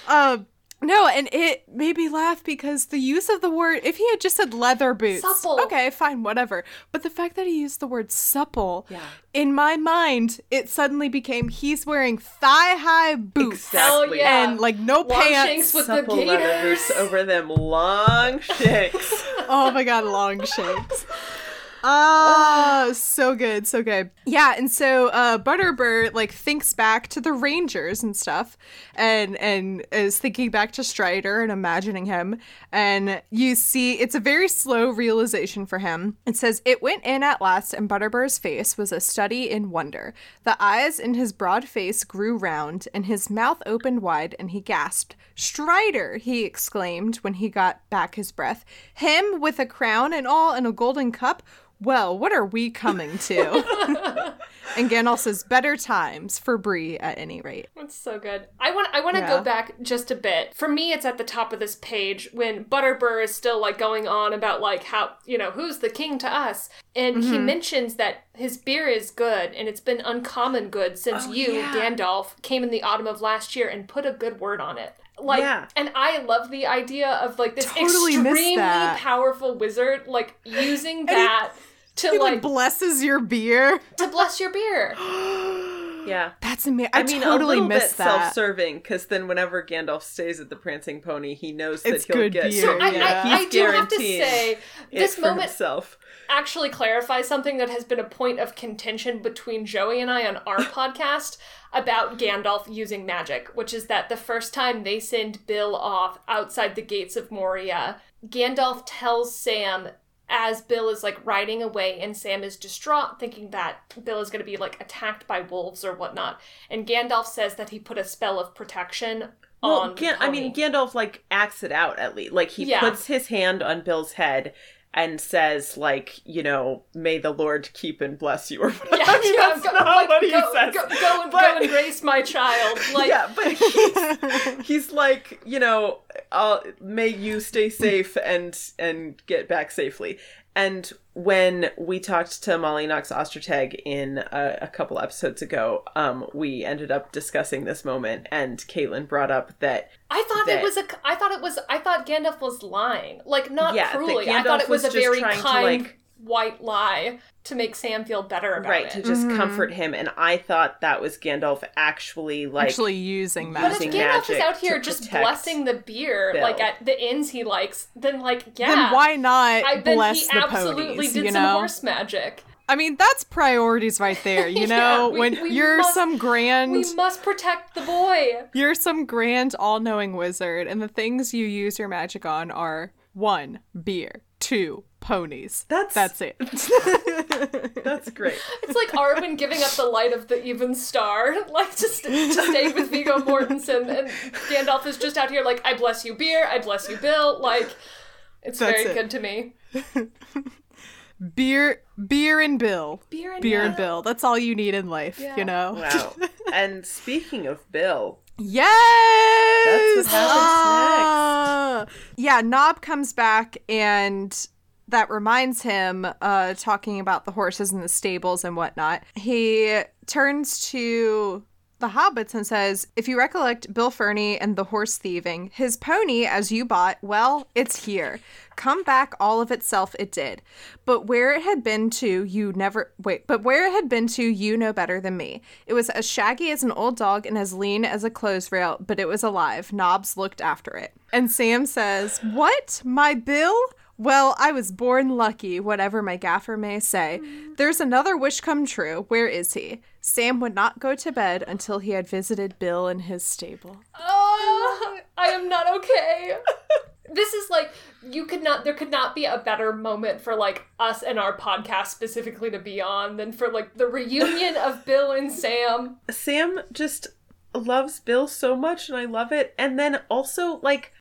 Speaker 2: Um, no, and it made me laugh because the use of the word, if he had just said leather boots,
Speaker 4: Supple.
Speaker 2: okay, fine, whatever. But the fact that he used the word supple,
Speaker 3: Yeah.
Speaker 2: in my mind, it suddenly became he's wearing thigh high boots
Speaker 4: Hell
Speaker 3: Exactly.
Speaker 4: yeah.
Speaker 2: and like no
Speaker 4: Long
Speaker 2: pants.
Speaker 4: shanks with the
Speaker 3: Supple leather boots over them long shanks.
Speaker 2: oh my god, long shakes. Ah, so good, so good. Yeah, and so uh Butterbur like thinks back to the Rangers and stuff and and is thinking back to Strider and imagining him and you see it's a very slow realization for him. It says it went in at last and Butterbur's face was a study in wonder. The eyes in his broad face grew round and his mouth opened wide and he gasped. Strider, he exclaimed when he got back his breath. Him with a crown and all and a golden cup? Well, what are we coming to? and Gandalf says, better times for Bree at any rate.
Speaker 4: That's so good. I want I want to
Speaker 2: Yeah.
Speaker 4: go back just a bit. For me, it's at the top of this page when Butterbur is still like going on about like how you know who's the king to us, and he mm-hmm. mentions that his beer is good and it's been uncommon good since
Speaker 3: Oh,
Speaker 4: you
Speaker 3: yeah.
Speaker 4: Gandalf came in the autumn of last year and put a good word on it. Like,
Speaker 3: Yeah.
Speaker 4: and I love the idea of like this
Speaker 2: Totally
Speaker 4: extremely powerful wizard like using that to
Speaker 2: He
Speaker 4: like
Speaker 2: like blesses your beer.
Speaker 4: to bless your beer.
Speaker 3: Yeah.
Speaker 2: That's amazing. I,
Speaker 3: I mean,
Speaker 2: totally
Speaker 3: a little bit
Speaker 2: that.
Speaker 3: self-serving because then whenever Gandalf stays at the Prancing Pony, he knows that
Speaker 2: It's
Speaker 3: he'll
Speaker 2: good
Speaker 3: get.
Speaker 2: beer,
Speaker 4: So I,
Speaker 2: Yeah.
Speaker 4: I, I
Speaker 3: He's
Speaker 4: do have to say, this moment
Speaker 3: himself.
Speaker 4: actually clarifies something that has been a point of contention between Joey and I on our podcast about Gandalf using magic, which is that the first time they send Bill off outside the gates of Moria, Gandalf tells Sam as Bill is like riding away and Sam is distraught thinking that Bill is going to be like attacked by wolves or whatnot. And Gandalf says that he put a spell of protection
Speaker 3: Well,
Speaker 4: on
Speaker 3: Gan- I mean, Gandalf like acts it out at least. Like he
Speaker 4: Yeah.
Speaker 3: puts his hand on Bill's head and says, like, you know, may the Lord keep and bless you, or whatever.
Speaker 4: Yeah,
Speaker 3: I mean,
Speaker 4: yeah,
Speaker 3: that's
Speaker 4: go,
Speaker 3: not
Speaker 4: like,
Speaker 3: what he
Speaker 4: go,
Speaker 3: says.
Speaker 4: Go, go and
Speaker 3: But-
Speaker 4: go and grace my child. Like,
Speaker 3: yeah, but he's, he's like, you know, I'll, may you stay safe and and get back safely. And when we talked to Molly Knox Ostertag in a, a couple episodes ago, um, we ended up discussing this moment, and Caitlin brought up that
Speaker 4: I thought
Speaker 3: that-
Speaker 4: it was a. I thought it was. I thought Gandalf was lying. Like not
Speaker 3: Yeah,
Speaker 4: cruelly. I thought it was,
Speaker 3: was
Speaker 4: a very
Speaker 3: trying to,
Speaker 4: kind
Speaker 3: like-
Speaker 4: white lie to make Sam feel better about
Speaker 3: right
Speaker 4: it.
Speaker 3: to just mm-hmm. comfort him, and I thought that was Gandalf actually like
Speaker 2: Actually using magic.
Speaker 4: but if
Speaker 2: magic.
Speaker 4: Gandalf is out here just blessing the beer,
Speaker 3: Bill.
Speaker 4: like at the inns he likes, then like yeah,
Speaker 2: Then why not
Speaker 4: I, then
Speaker 2: bless
Speaker 4: he
Speaker 2: the
Speaker 4: absolutely
Speaker 2: ponies?
Speaker 4: did
Speaker 2: you
Speaker 4: some horse magic.
Speaker 2: I mean that's priorities right there. You
Speaker 4: Yeah,
Speaker 2: know,
Speaker 4: we-
Speaker 2: when
Speaker 4: we
Speaker 2: you're
Speaker 4: must-
Speaker 2: some grand,
Speaker 4: We must protect the boy.
Speaker 2: you're some grand, all-knowing wizard, and the things you use your magic on are one, beer, two, ponies.
Speaker 3: That's-
Speaker 2: that's it.
Speaker 3: that's great.
Speaker 4: It's like Arwen giving up the light of the even star, like to, st- to stay with Viggo Mortensen, and Gandalf is just out here like, I bless you, beer, I bless you, Bill. Like, it's
Speaker 2: That's
Speaker 4: very
Speaker 2: it.
Speaker 4: good to me.
Speaker 2: beer, beer and Bill.
Speaker 4: Beer and
Speaker 2: Beer and Bill. That's all you need in life.
Speaker 4: Yeah.
Speaker 2: You know.
Speaker 3: Wow. and speaking of Bill,
Speaker 2: Yes.
Speaker 3: That's what happens
Speaker 2: Ah. Yeah, Nob comes back and that reminds him, uh, talking about the horses in the stables and whatnot. He turns to the hobbits and says, If you recollect Bill Ferny and the horse thieving, his pony, as you bought, well, it's here. Come back all of itself it did. But where it had been to, you never wait, but where it had been to, you know better than me. It was as shaggy as an old dog and as lean as a clothes rail, but it was alive. Nob's looked after it. And Sam says, What? My Bill? Well, I was born lucky, whatever my gaffer may say. There's another wish come true. Where is he? Sam would not go to bed until he had visited Bill in his stable.
Speaker 4: Oh, I am not okay. this is like you could not there could not be a better moment for like us and our podcast specifically to be on than for like the reunion of Bill and Sam.
Speaker 3: Sam just loves Bill so much and I love it. And then also like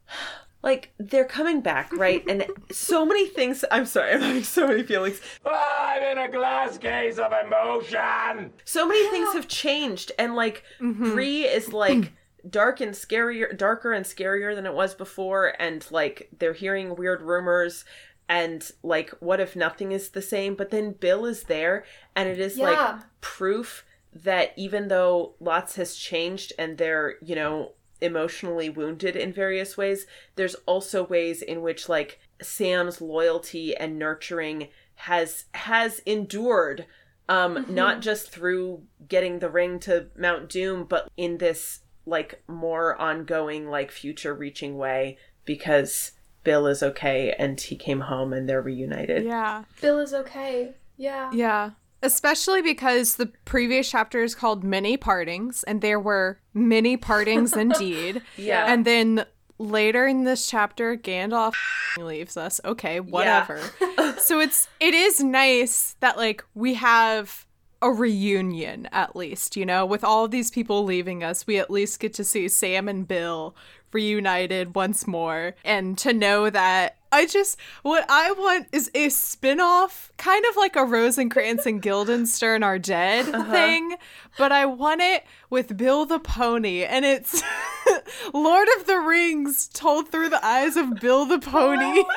Speaker 3: like they're coming back, right? And so many things I'm sorry, I'm having so many feelings.
Speaker 6: I'm in a glass case of emotion.
Speaker 3: So many things have changed and like mm-hmm. Bree is like dark and scarier darker and scarier than it was before and like they're hearing weird rumors and like what if nothing is the same but then bill is there and it is like proof that even though lots has changed and they're you know emotionally wounded in various ways there's also ways in which like sam's loyalty and nurturing has has endured um not just through getting the ring to mount doom but in this like more ongoing like future reaching way because bill is okay and he came home and they're reunited
Speaker 2: Yeah.
Speaker 4: Bill is okay. Yeah.
Speaker 2: Yeah. Especially because the previous chapter is called Many Partings, and there were many partings indeed.
Speaker 3: Yeah.
Speaker 2: And then later in this chapter, Gandalf leaves us. Okay, whatever. so it's it is nice that like we have a reunion at least, you know, with all of these people leaving us, we at least get to see Sam and Bill reunited once more and to know that I just what I want is a spin-off, kind of like a Rosencrantz and Guildenstern are dead uh-huh. thing, but I want it with Bill the Pony and it's Lord of the Rings told through the eyes of Bill the Pony.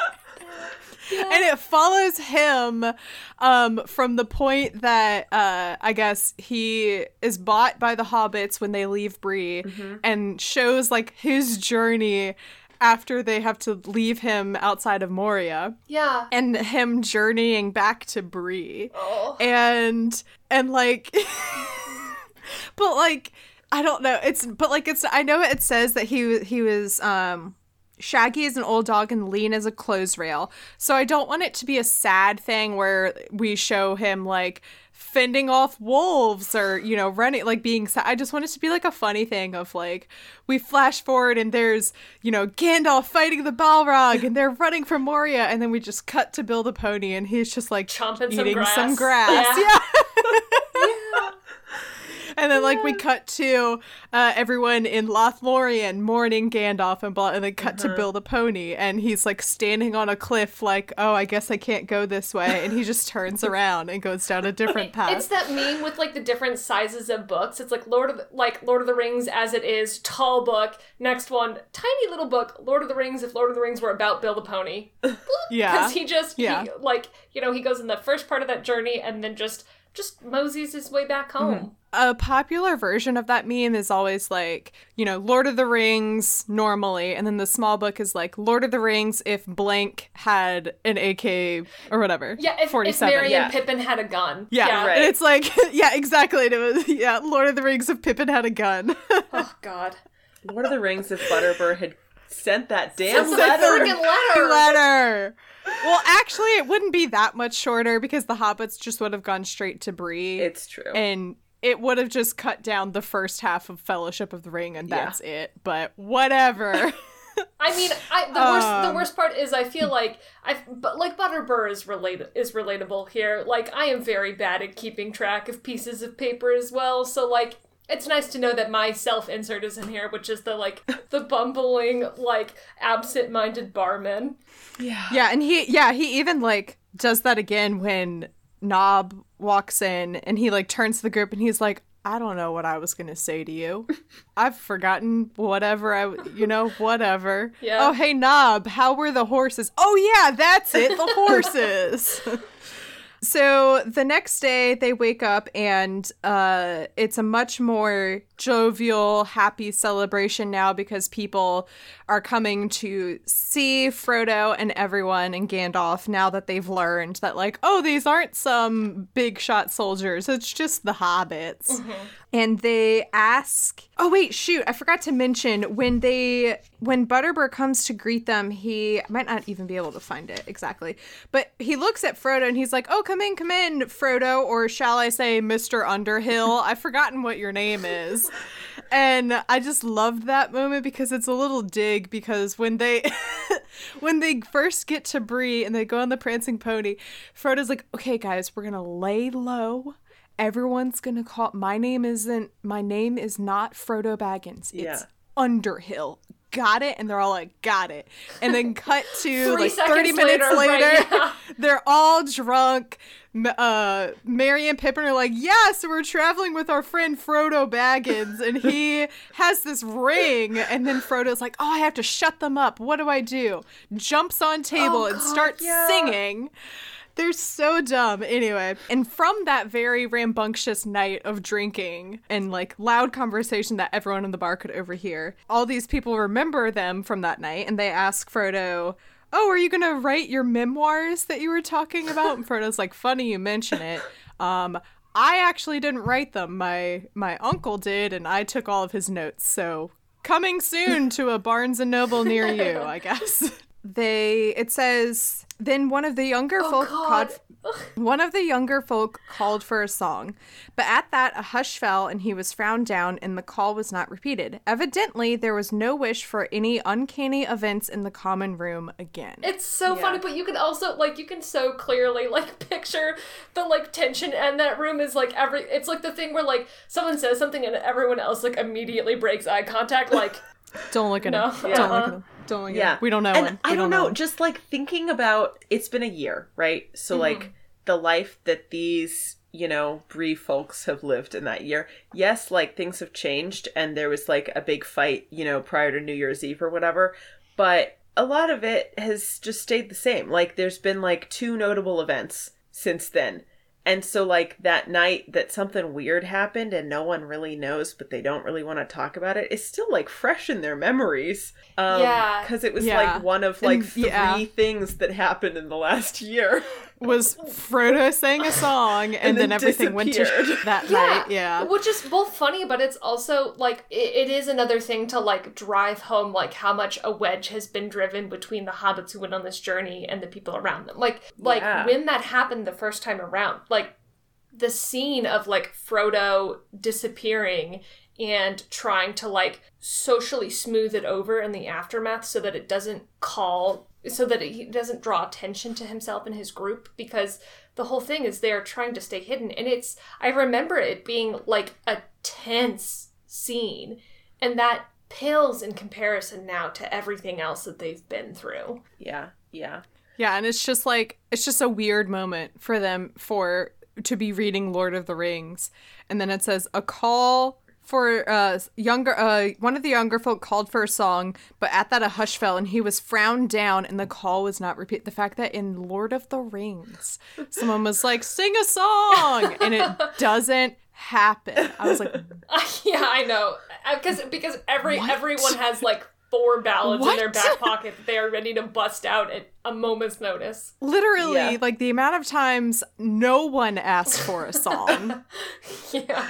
Speaker 2: and it follows him um, from the point that uh, I guess he is bought by the hobbits when they leave Bree, and shows like his journey after they have to leave him outside of Moria,
Speaker 4: Yeah.
Speaker 2: and him journeying back to Bree,
Speaker 4: Oh.
Speaker 2: and and like, but like I don't know. It's but like it's I know it says that he he was um Shaggy is an old dog and Lean is a clothes rail. So I don't want it to be a sad thing where we show him like fending off wolves or you know running like being sad. I just want it to be like a funny thing of like we flash forward and there's you know Gandalf fighting the Balrog and they're running from Moria and then we just cut to Bill the pony and he's just like
Speaker 4: Chomping some
Speaker 2: eating some
Speaker 4: grass.
Speaker 2: grass.
Speaker 4: Yeah.
Speaker 2: yeah. And then, like, we cut to uh, everyone in Lothlorien mourning Gandalf and blah, and then cut to Bill the Pony, and he's like standing on a cliff, like, "Oh, I guess I can't go this way," and he just turns around and goes down a different path.
Speaker 4: It's that meme with like the different sizes of books. It's like Lord of the, like Lord of the Rings as it is, tall book. Next one, tiny little book. Lord of the Rings. If Lord of the Rings were about Bill the Pony,
Speaker 2: yeah,
Speaker 4: because he just
Speaker 2: Yeah.
Speaker 4: he, like you know he goes in the first part of that journey and then just just moseys his way back home.
Speaker 2: A popular version of that meme is always like, you know, Lord of the Rings normally, and then the small book is like Lord of the Rings if blank had an AK or whatever.
Speaker 4: Yeah, if, if
Speaker 2: 47.
Speaker 4: Merry
Speaker 3: yeah.
Speaker 4: and Pippin had a gun.
Speaker 2: Yeah,
Speaker 3: right.
Speaker 2: and it's like, yeah, exactly. And it was, yeah, Lord of the Rings if Pippin had a gun.
Speaker 4: Oh God.
Speaker 3: Lord of the Rings if Butterbur had sent that damn
Speaker 4: It's a
Speaker 3: letter.
Speaker 4: freaking letter.
Speaker 2: letter. Well, actually, it wouldn't be that much shorter because the hobbits just would have gone straight to Bree,
Speaker 3: It's true.
Speaker 2: and it would have just cut down the first half of Fellowship of the Ring, and
Speaker 3: Yeah.
Speaker 2: that's it. But whatever.
Speaker 4: I mean, I the worst the
Speaker 2: Um,
Speaker 4: worst part is I feel like I but like Butterbur is related is relatable here. Like I am very bad at keeping track of pieces of paper as well. So like it's nice to know that my self insert is in here, which is the like the bumbling like absent minded barman.
Speaker 2: Yeah, yeah, and he, yeah, he even like does that again when Nob walks in, and he like turns to the group, and he's like. I don't know what I was going to say to you. I've forgotten whatever I, you know, whatever.
Speaker 4: Yeah.
Speaker 2: Oh, hey, Nob, how were the horses? Oh, yeah, that's it, the horses. So the next day they wake up and uh, it's a much more jovial, happy celebration now because people are coming to see Frodo and everyone and Gandalf now that they've learned that like, oh, these aren't some big shot soldiers. It's just the hobbits. Mm-hmm. And they ask, oh wait, shoot, I forgot to mention when they when Butterbur comes to greet them, he I might not even be able to find it exactly, but he looks at Frodo and he's like, "Oh, come in, come in, Frodo," or shall I say, Mister Underhill? I've forgotten what your name is. And I just loved that moment because it's a little dig because when they when they first get to Bree and they go on the prancing pony, Frodo's like, "Okay, guys, we're gonna lay low." Everyone's gonna call my name isn't my name is not Frodo Baggins. It's
Speaker 3: Yeah.
Speaker 2: Underhill. Got it, and they're all like, got it, and then cut to like thirty minutes
Speaker 4: later,
Speaker 2: later,
Speaker 4: right,
Speaker 2: they're all drunk. Uh, Merry and Pippin are like, yeah, so we're traveling with our friend Frodo Baggins, and he has this ring. And then Frodo's like, oh, I have to shut them up. What do I do? Jumps on table
Speaker 3: Oh,
Speaker 2: and
Speaker 3: God,
Speaker 2: starts
Speaker 3: yeah.
Speaker 2: singing. They're so dumb. Anyway, and from that very rambunctious night of drinking and like loud conversation that everyone in the bar could overhear, all these people remember them from that night and they ask Frodo, Oh, are you going to write your memoirs that you were talking about? And Frodo's like, Funny you mention it. Um, I actually didn't write them. My my uncle did, and I took all of his notes. So coming soon to a Barnes and Noble near you, I guess. They it says then one of the younger oh, folk
Speaker 4: God.
Speaker 2: called one of the younger folk called for a song, but at that a hush fell and he was frowned down and the call was not repeated. Evidently there was no wish for any uncanny events in the common room again.
Speaker 4: It's so
Speaker 3: Yeah.
Speaker 4: funny, but you can also like you can so clearly like picture the like tension and that room is like every it's like the thing where like someone says something and everyone else like immediately breaks eye contact like
Speaker 2: Don't look at
Speaker 4: No.
Speaker 2: him.
Speaker 4: Yeah.
Speaker 2: Don't look at uh-huh. him. Don't look at
Speaker 3: Yeah.
Speaker 2: him. We don't know
Speaker 3: and
Speaker 2: him.
Speaker 3: I
Speaker 2: We
Speaker 3: don't know,
Speaker 2: him.
Speaker 3: just like thinking about it's been a year, right? So mm-hmm. like the life that these, you know, Bree folks have lived in that year. Yes, like things have changed and there was like a big fight, you know, prior to New Year's Eve or whatever, but a lot of it has just stayed the same. Like there's been like two notable events since then. And so like that night that something weird happened and no one really knows but they don't really want to talk about it, it is still like fresh in their memories. Um
Speaker 4: Yeah.
Speaker 3: cuz it was
Speaker 2: Yeah.
Speaker 3: like one of like
Speaker 2: And-
Speaker 3: three
Speaker 2: yeah.
Speaker 3: things that happened in the last year.
Speaker 2: was Frodo sang a song and,
Speaker 3: then
Speaker 2: then everything went to
Speaker 3: disappeared.
Speaker 2: that
Speaker 4: yeah,
Speaker 2: night. Yeah.
Speaker 4: which is both funny, but it's also like it, it is another thing to like drive home like how much a wedge has been driven between the hobbits who went on this journey and the people around them. Like like
Speaker 3: Yeah.
Speaker 4: when that happened the first time around, like the scene of like Frodo disappearing and trying to like socially smooth it over in the aftermath so that it doesn't call so that he doesn't draw attention to himself and his group because the whole thing is they're trying to stay hidden and it's I remember it being like a tense scene and that pales in comparison now to everything else that they've been through.
Speaker 3: Yeah. Yeah.
Speaker 2: Yeah, and it's just like it's just a weird moment for them for to be reading Lord of the Rings, and then it says a call for uh younger uh one of the younger folk called for a song, but at that a hush fell and he was frowned down and the call was not repeated. The fact that in Lord of the Rings, someone was like sing a song and it doesn't happen. I was like,
Speaker 4: yeah, I know. Because because every
Speaker 2: What?
Speaker 4: everyone has like four ballads in their back pocket that they are ready to bust out at a moment's notice.
Speaker 2: literally
Speaker 3: Yeah.
Speaker 2: like the amount of times no one asked for a song.
Speaker 4: Yeah.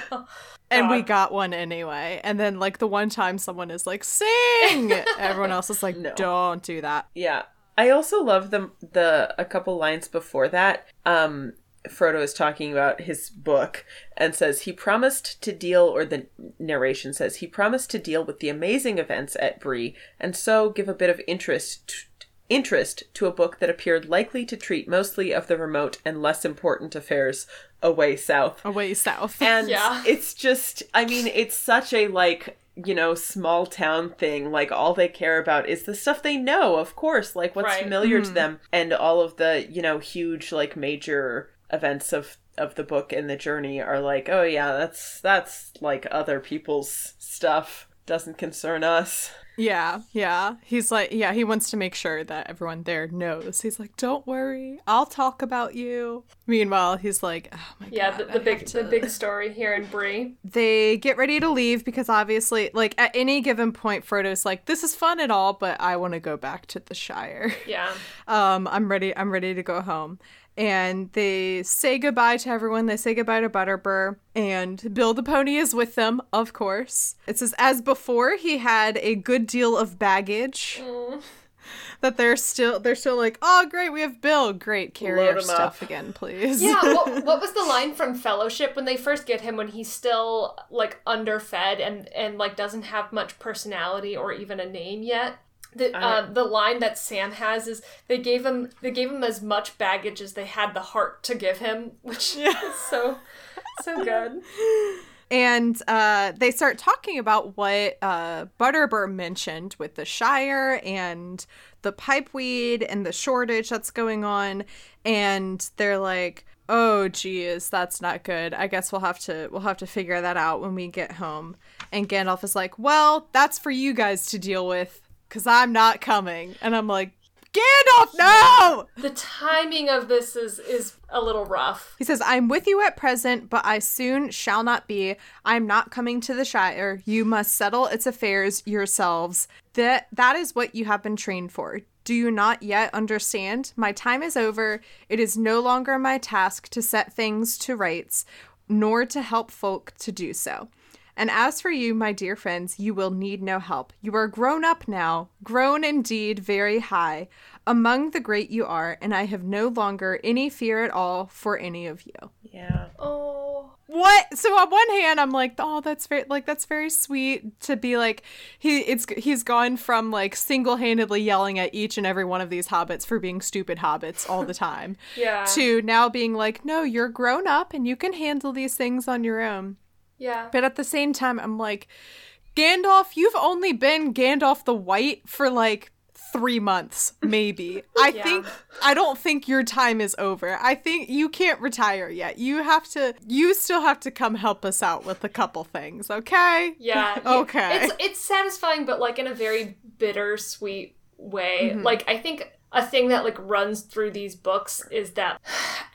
Speaker 2: And we got one anyway. And then like the one time someone is like, sing everyone else is like,
Speaker 3: No.
Speaker 2: don't do that.
Speaker 3: Yeah. I also love the the a couple lines before that. Um Frodo is talking about his book and says he promised to deal or the narration says he promised to deal with the amazing events at Bree and so give a bit of interest interest to a book that appeared likely to treat mostly of the remote and less important affairs away south.
Speaker 2: Away south.
Speaker 3: And
Speaker 4: Yeah.
Speaker 3: it's just, I mean, it's such a like, you know, small town thing. Like, all they care about is the stuff they know, of course, like what's
Speaker 4: Right.
Speaker 3: familiar to mm-hmm. them. And all of the, you know, huge, like, major events of of the book and the journey are like, oh yeah, that's that's like other people's stuff. Doesn't concern us.
Speaker 2: yeah, yeah. He's like, yeah, he wants to make sure that everyone there knows. He's like, don't worry, I'll talk about you. Meanwhile, he's like, oh my
Speaker 4: Yeah,
Speaker 2: god.
Speaker 4: the, the big
Speaker 2: have
Speaker 4: the big story here in Bree.
Speaker 2: They get ready to leave because obviously, like, at any given point, Frodo's like, this is fun and all, but I want to go back to the Shire.
Speaker 4: Yeah.
Speaker 2: um i'm ready i'm ready to go home and they say goodbye to everyone. They say goodbye to butterbur and bill the pony is with them of course. It says as before he had a good deal of baggage mm. that they're still they're still like oh great we have bill. Great carry
Speaker 3: Load
Speaker 2: our stuff
Speaker 3: up.
Speaker 2: again please.
Speaker 4: Yeah, what, what was the line from Fellowship when they first get him when he's still like underfed and and like doesn't have much personality or even a name yet? The um, the line that Sam has is they gave him they gave him as much baggage as they had the heart to give him, which is so so good.
Speaker 2: And uh, they start talking about what uh, Butterbur mentioned with the Shire and the pipeweed and the shortage that's going on. And they're like, "Oh, geez, that's not good. I guess we'll have to we'll have to figure that out when we get home." And Gandalf is like, "Well, that's for you guys to deal with, cause I'm not coming." And I'm like, Gandalf, no!
Speaker 4: The timing of this is is a little rough.
Speaker 2: He says, I'm with you at present, but I soon shall not be. I am not coming to the Shire. You must settle its affairs yourselves. That that is what you have been trained for. Do you not yet understand? My time is over. It is no longer my task to set things to rights, nor to help folk to do so. And as for you, my dear friends, you will need no help. You are grown up now, grown indeed very high. Among the great you are, and I have no longer any fear at all for any of you.
Speaker 3: Yeah.
Speaker 4: Oh.
Speaker 2: What? So on one hand, I'm like, oh, that's very like that's very sweet to be like he it's he's gone from like single handedly yelling at each and every one of these hobbits for being stupid hobbits all the time,
Speaker 4: Yeah.
Speaker 2: to now being like, no, you're grown up and you can handle these things on your own.
Speaker 4: Yeah.
Speaker 2: But at the same time, I'm like, Gandalf, you've only been Gandalf the White for like three months, maybe. I
Speaker 4: Yeah.
Speaker 2: think, I don't think your time is over. I think you can't retire yet. You have to, you still have to come help us out with a couple things, okay?
Speaker 4: Yeah.
Speaker 2: Okay.
Speaker 4: It's it's satisfying, but like in a very bittersweet way.
Speaker 2: Mm-hmm.
Speaker 4: Like I think a thing that like runs through these books is that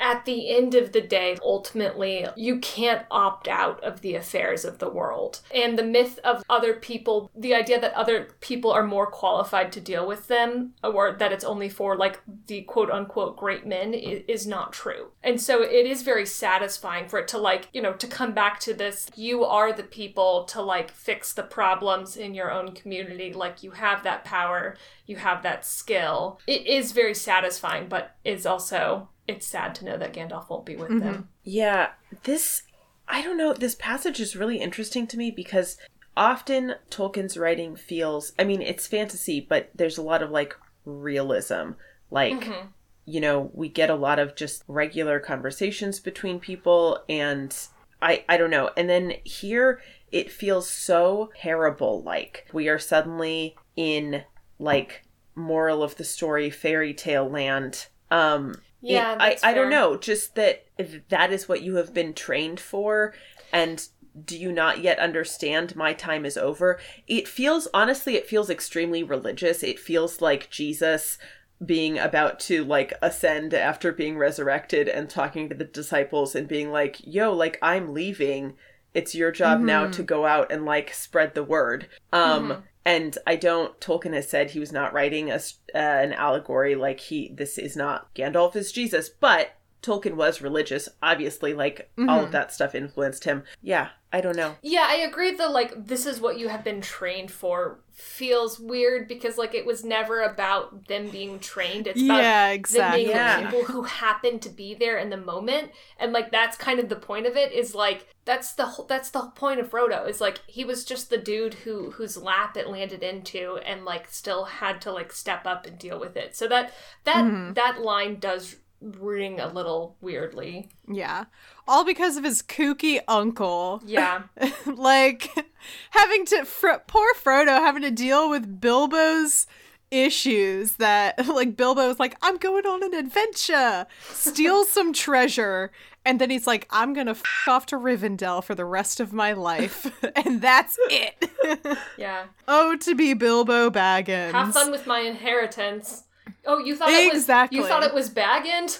Speaker 4: at the end of the day, ultimately, you can't opt out of the affairs of the world. And the myth of other people, the idea that other people are more qualified to deal with them, or that it's only for like the quote unquote great men, is, not true. And so it is very satisfying for it to like, you know, to come back to this you are the people to like fix the problems in your own community. Like you have that power, you have that skill. It is very satisfying, but is also it's sad to know that Gandalf won't be with them. Mm-hmm.
Speaker 3: Yeah, this I don't know, this passage is really interesting to me because often Tolkien's writing feels I mean, it's fantasy, but there's a lot of like realism. Like mm-hmm. you know, we get a lot of just regular conversations between people and I I don't know. And then here it feels so parable like. We are suddenly in like moral of the story fairy tale land. Um it-
Speaker 4: Yeah,
Speaker 3: I
Speaker 4: that's
Speaker 3: I don't know, just that that is what you have been trained for and do you not yet understand my time is over? It feels honestly it feels extremely religious. It feels like Jesus being about to like ascend after being resurrected and talking to the disciples and being like, "Yo, like I'm leaving. It's your job now to go out and like spread the word." Um and I don't Tolkien has said he was not writing a, uh, an allegory like he this is not Gandalf is Jesus, but Tolkien was religious, obviously like all of that stuff influenced him. Yeah, I don't know.
Speaker 4: Yeah, I agree that like this is what you have been trained for feels weird because like it was never about them being trained. It's about
Speaker 2: Yeah,
Speaker 4: them being
Speaker 3: Yeah.
Speaker 4: the people who happen to be there in the moment. And like that's kind of the point of it is like that's the whole that's the point of Frodo is like he was just the dude who whose lap it landed into and like still had to like step up and deal with it. So that that
Speaker 2: Mm-hmm.
Speaker 4: that line does ring a little weirdly.
Speaker 2: Yeah. All because of his kooky uncle.
Speaker 4: Yeah.
Speaker 2: like having to fr- poor Frodo having to deal with Bilbo's issues that like Bilbo's like I'm going on an adventure steal some treasure and then he's like I'm going to f- off to Rivendell for the rest of my life and that's it
Speaker 4: Yeah.
Speaker 2: oh to be Bilbo Baggins
Speaker 4: Have fun with my inheritance. Oh, you thought it was
Speaker 2: Exactly.
Speaker 4: you thought it was Bag End?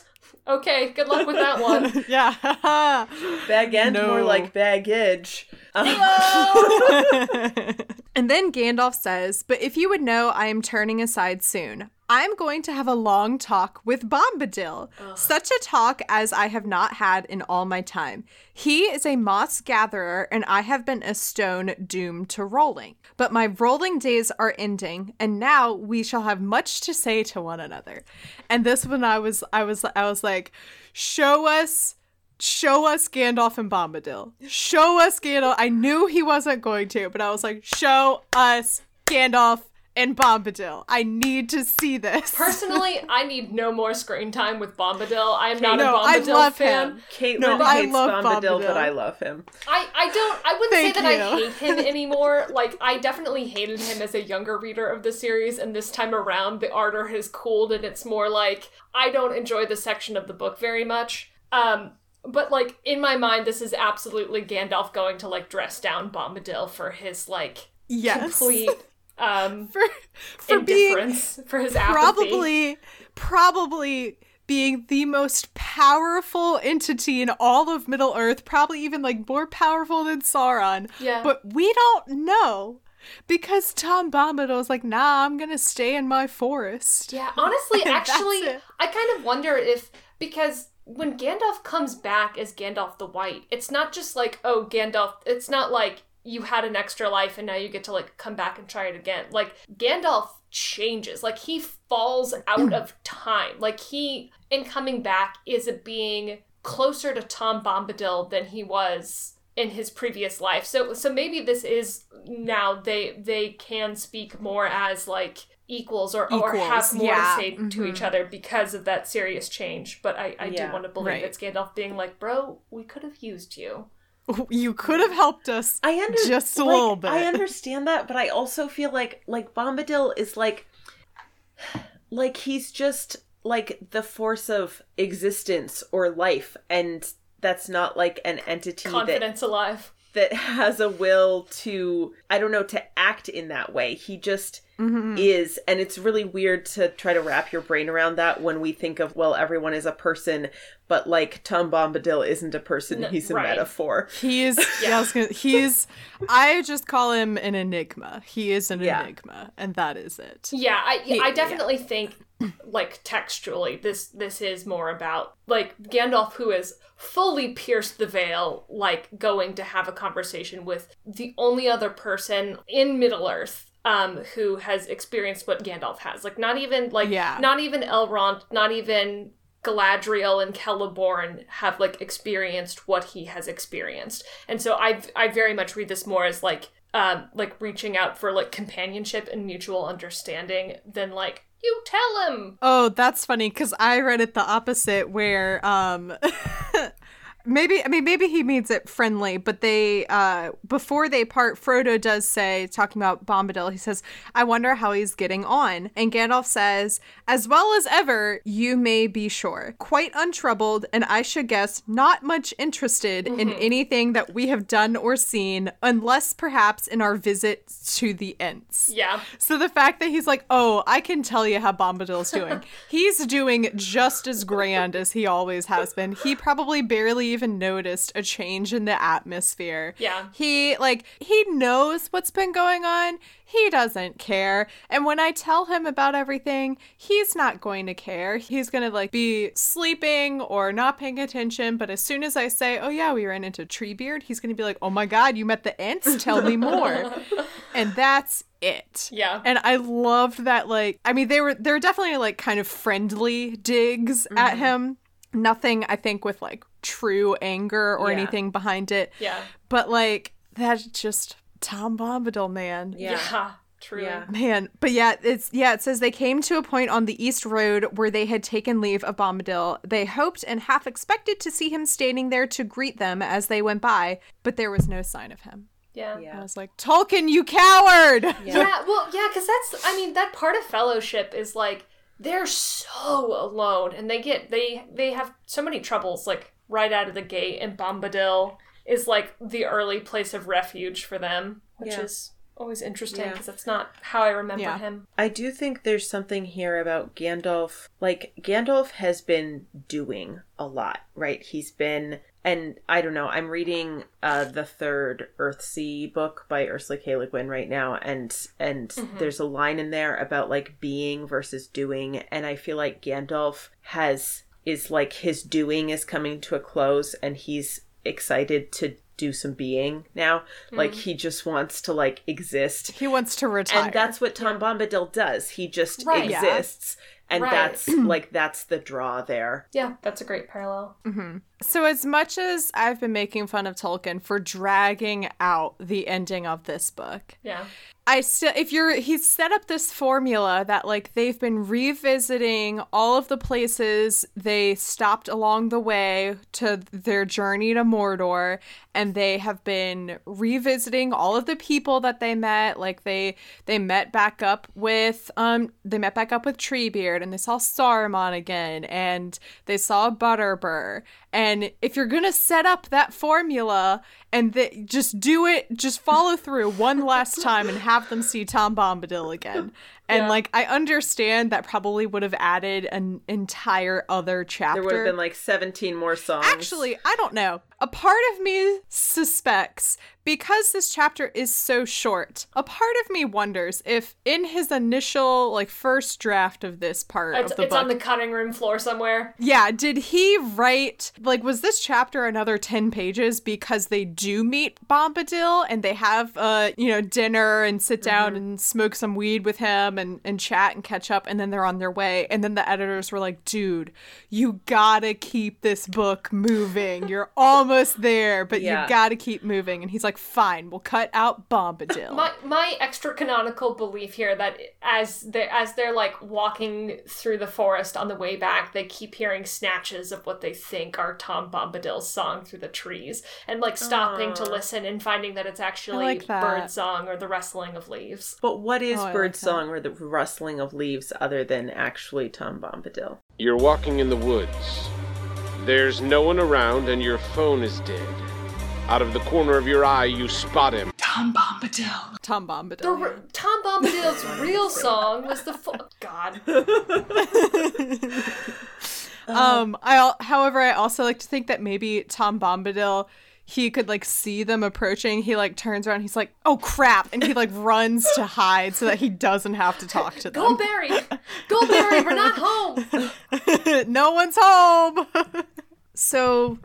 Speaker 4: Okay, good luck with that one.
Speaker 2: yeah
Speaker 3: Bag end
Speaker 2: No.
Speaker 3: more like baggage.
Speaker 2: And then Gandalf says, But if you would know, I am turning aside soon. I'm going to have a long talk with Bombadil. Such a talk as I have not had in all my time. He is a moss gatherer, and I have been a stone doomed to rolling. But my rolling days are ending, and now we shall have much to say to one another. And this one I was I was I was like, show us show us Gandalf and Bombadil. Show us Gandalf. I knew he wasn't going to, but I was like, show us Gandalf and Bombadil. I need to see this.
Speaker 4: Personally, I need no more screen time with Bombadil. I am not
Speaker 2: No,
Speaker 4: a
Speaker 2: I
Speaker 4: Bombadil
Speaker 2: love
Speaker 4: fan.
Speaker 2: him.
Speaker 3: Caitlin
Speaker 2: No, I
Speaker 3: hates
Speaker 2: love
Speaker 3: Bombadil, but I love him.
Speaker 4: I, I don't I wouldn't
Speaker 2: Thank
Speaker 4: say that I hate him anymore. Like I definitely hated him as a younger reader of the series, and this time around the ardor has cooled and it's more like I don't enjoy this section of the book very much. Um but like in my mind this is absolutely Gandalf going to like dress down Bombadil for his like
Speaker 2: yes.
Speaker 4: complete um
Speaker 2: for for being
Speaker 4: for his apathy.
Speaker 2: probably probably being the most powerful entity in all of Middle Earth, probably even like more powerful than Sauron.
Speaker 4: Yeah.
Speaker 2: But we don't know. Because Tom Bombadil's like, nah, I'm gonna stay in my forest.
Speaker 4: Yeah, honestly, actually. I kind of wonder if because when Gandalf comes back as Gandalf the White, it's not just like, oh, Gandalf, it's not like you had an extra life and now you get to like come back and try it again. Like Gandalf changes. Like he falls out of time. Like he in coming back is a being closer to Tom Bombadil than he was in his previous life. So so maybe this is now they they can speak more as like equals or, or have more
Speaker 2: yeah,
Speaker 4: to say to
Speaker 2: mhm.
Speaker 4: each other because of that serious change. But I, I
Speaker 3: Yeah,
Speaker 4: do want to believe
Speaker 2: right.
Speaker 4: it's Gandalf being like, bro, we could have used you.
Speaker 2: You could have helped us
Speaker 3: I under-
Speaker 2: just a
Speaker 3: like,
Speaker 2: little bit.
Speaker 3: I understand that, but I also feel like like Bombadil is like like he's just like the force of existence or life and that's not like an entity that
Speaker 4: Confidence alive.
Speaker 3: that has a will to I don't know to act in that way. He just
Speaker 2: Mhm.
Speaker 3: is and it's really weird to try to wrap your brain around that when we think of well everyone is a person but like Tom Bombadil isn't a person,
Speaker 4: N-
Speaker 3: he's a
Speaker 4: right.
Speaker 3: metaphor.
Speaker 2: He is. yeah. I gonna, he's. I just call him an enigma. He is an
Speaker 3: Yeah.
Speaker 2: enigma, and that is it.
Speaker 4: Yeah, I
Speaker 2: He-
Speaker 4: I definitely think like textually this this is more about like Gandalf who has fully pierced the veil like going to have a conversation with the only other person in Middle Earth um who has experienced what Gandalf has. Like not even like
Speaker 2: Yeah.
Speaker 4: not even Elrond, not even Galadriel and Celeborn have like experienced what he has experienced. And so I I very much read this more as like um like reaching out for like companionship and mutual understanding than like you tell him.
Speaker 2: Oh, that's funny because I read it the opposite, where um, maybe I mean maybe he means it friendly, but they uh before they part, Frodo does say talking about Bombadil. He says, "I wonder how he's getting on," and Gandalf says, "As well as ever, you may be sure. Quite untroubled, and I should guess not much interested in anything that we have done or seen, unless perhaps in our visit to the Ents."
Speaker 4: Yeah.
Speaker 2: So the fact that he's like, oh, I can tell you how Bombadil's doing. he's doing just as grand as he always has been. He probably barely even noticed a change in the atmosphere.
Speaker 4: Yeah.
Speaker 2: He like he knows what's been going on. He doesn't care. And when I tell him about everything, he's not going to care. He's going to like be sleeping or not paying attention, but as soon as I say, "Oh yeah, we ran into Treebeard," he's going to be like, "Oh my god, you met the Ents? Tell me more." and that's it.
Speaker 4: Yeah.
Speaker 2: And I loved that like I mean they were they were definitely like kind of friendly digs at mm-hmm. him. Nothing I think with like true anger or
Speaker 3: Yeah.
Speaker 2: anything behind it.
Speaker 4: Yeah.
Speaker 2: But like that's just Tom Bombadil, man.
Speaker 3: Yeah.
Speaker 4: Yeah. Truly.
Speaker 3: Yeah.
Speaker 2: Man, but yeah, it's yeah, it says they came to a point on the East Road where they had taken leave of Bombadil. They hoped and half expected to see him standing there to greet them as they went by, but there was no sign of him.
Speaker 4: Yeah.
Speaker 3: yeah.
Speaker 2: I was like, Tolkien, you coward!
Speaker 4: Yeah, well, yeah, because that's, I mean, that part of fellowship is like they're so alone, and they get they they have so many troubles like right out of the gate, and Bombadil is like the early place of refuge for them, which
Speaker 3: Yeah.
Speaker 4: is always interesting
Speaker 3: Yeah.
Speaker 4: because that's not how I remember
Speaker 2: Yeah.
Speaker 4: him.
Speaker 3: I do think there's something here about Gandalf. Like, Gandalf has been doing a lot, right? He's been, and I don't know, I'm reading uh, the third Earthsea book by Ursula K. Le Guin right now, and and mm-hmm. there's a line in there about like being versus doing, and I feel like Gandalf has is like his doing is coming to a close, and he's excited to do some being now. Like mm-hmm. he just wants to like exist
Speaker 2: He wants to retire.
Speaker 3: and that's what Tom Bombadil does. He just
Speaker 4: Right.
Speaker 3: exists, and
Speaker 4: Right.
Speaker 3: that's like that's the draw there.
Speaker 4: Yeah, that's a great parallel. Mm-hmm.
Speaker 2: So, as much as I've been making fun of Tolkien for dragging out the ending of this book,
Speaker 4: Yeah.
Speaker 2: I still, if you're, he's set up this formula that like they've been revisiting all of the places they stopped along the way to their journey to Mordor, and they have been revisiting all of the people that they met. Like they, they met back up with, um, they met back up with Treebeard, and they saw Saruman again, and they saw Butterbur. And if you're gonna set up that formula and th- just do it, just follow through one last time and have them see Tom Bombadil again. And
Speaker 4: Yeah.
Speaker 2: like, I understand that probably would have added an entire other chapter.
Speaker 3: There would have been like 17 more songs.
Speaker 2: Actually, I don't know. A part of me suspects because this chapter is so short. A part of me wonders if in his initial like first draft of this part
Speaker 4: It's,
Speaker 2: of the
Speaker 4: it's
Speaker 2: book
Speaker 4: on the cutting room floor somewhere.
Speaker 2: yeah, did he write like was this chapter another 10 pages because they do meet Bombadil and they have uh you know dinner and sit down and smoke some weed with him and and chat and catch up and then they're on their way and then the editors were like, "Dude, you got to keep this book moving. You're almost there, but
Speaker 3: Yeah.
Speaker 2: you got to keep moving." And he's like, "Fine, we'll cut out Bombadil."
Speaker 4: My my extra canonical belief here that as they as they're like walking through the forest on the way back, they keep hearing snatches of what they think are Tom Bombadil's song through the trees, and like stopping to listen and finding that it's actually
Speaker 2: like that.
Speaker 4: bird song or the rustling of leaves.
Speaker 3: But what is
Speaker 2: Oh, I like
Speaker 3: bird song or the rustling of leaves other than actually Tom Bombadil?
Speaker 7: You're walking in the woods. There's no one around and your phone is dead. Out of the corner of your eye, you spot him.
Speaker 2: Tom Bombadil.
Speaker 4: The,
Speaker 2: yeah.
Speaker 4: r Tom Bombadil's real song was the fo- God.
Speaker 2: Um, I al- however, I also like to think that maybe Tom Bombadil, he could like see them approaching. He like turns around. He's like, "Oh crap!" and he like runs to hide so that he doesn't have to talk to
Speaker 4: Go
Speaker 2: them.
Speaker 4: Barry, go Barry, we're not home.
Speaker 2: no one's home. so,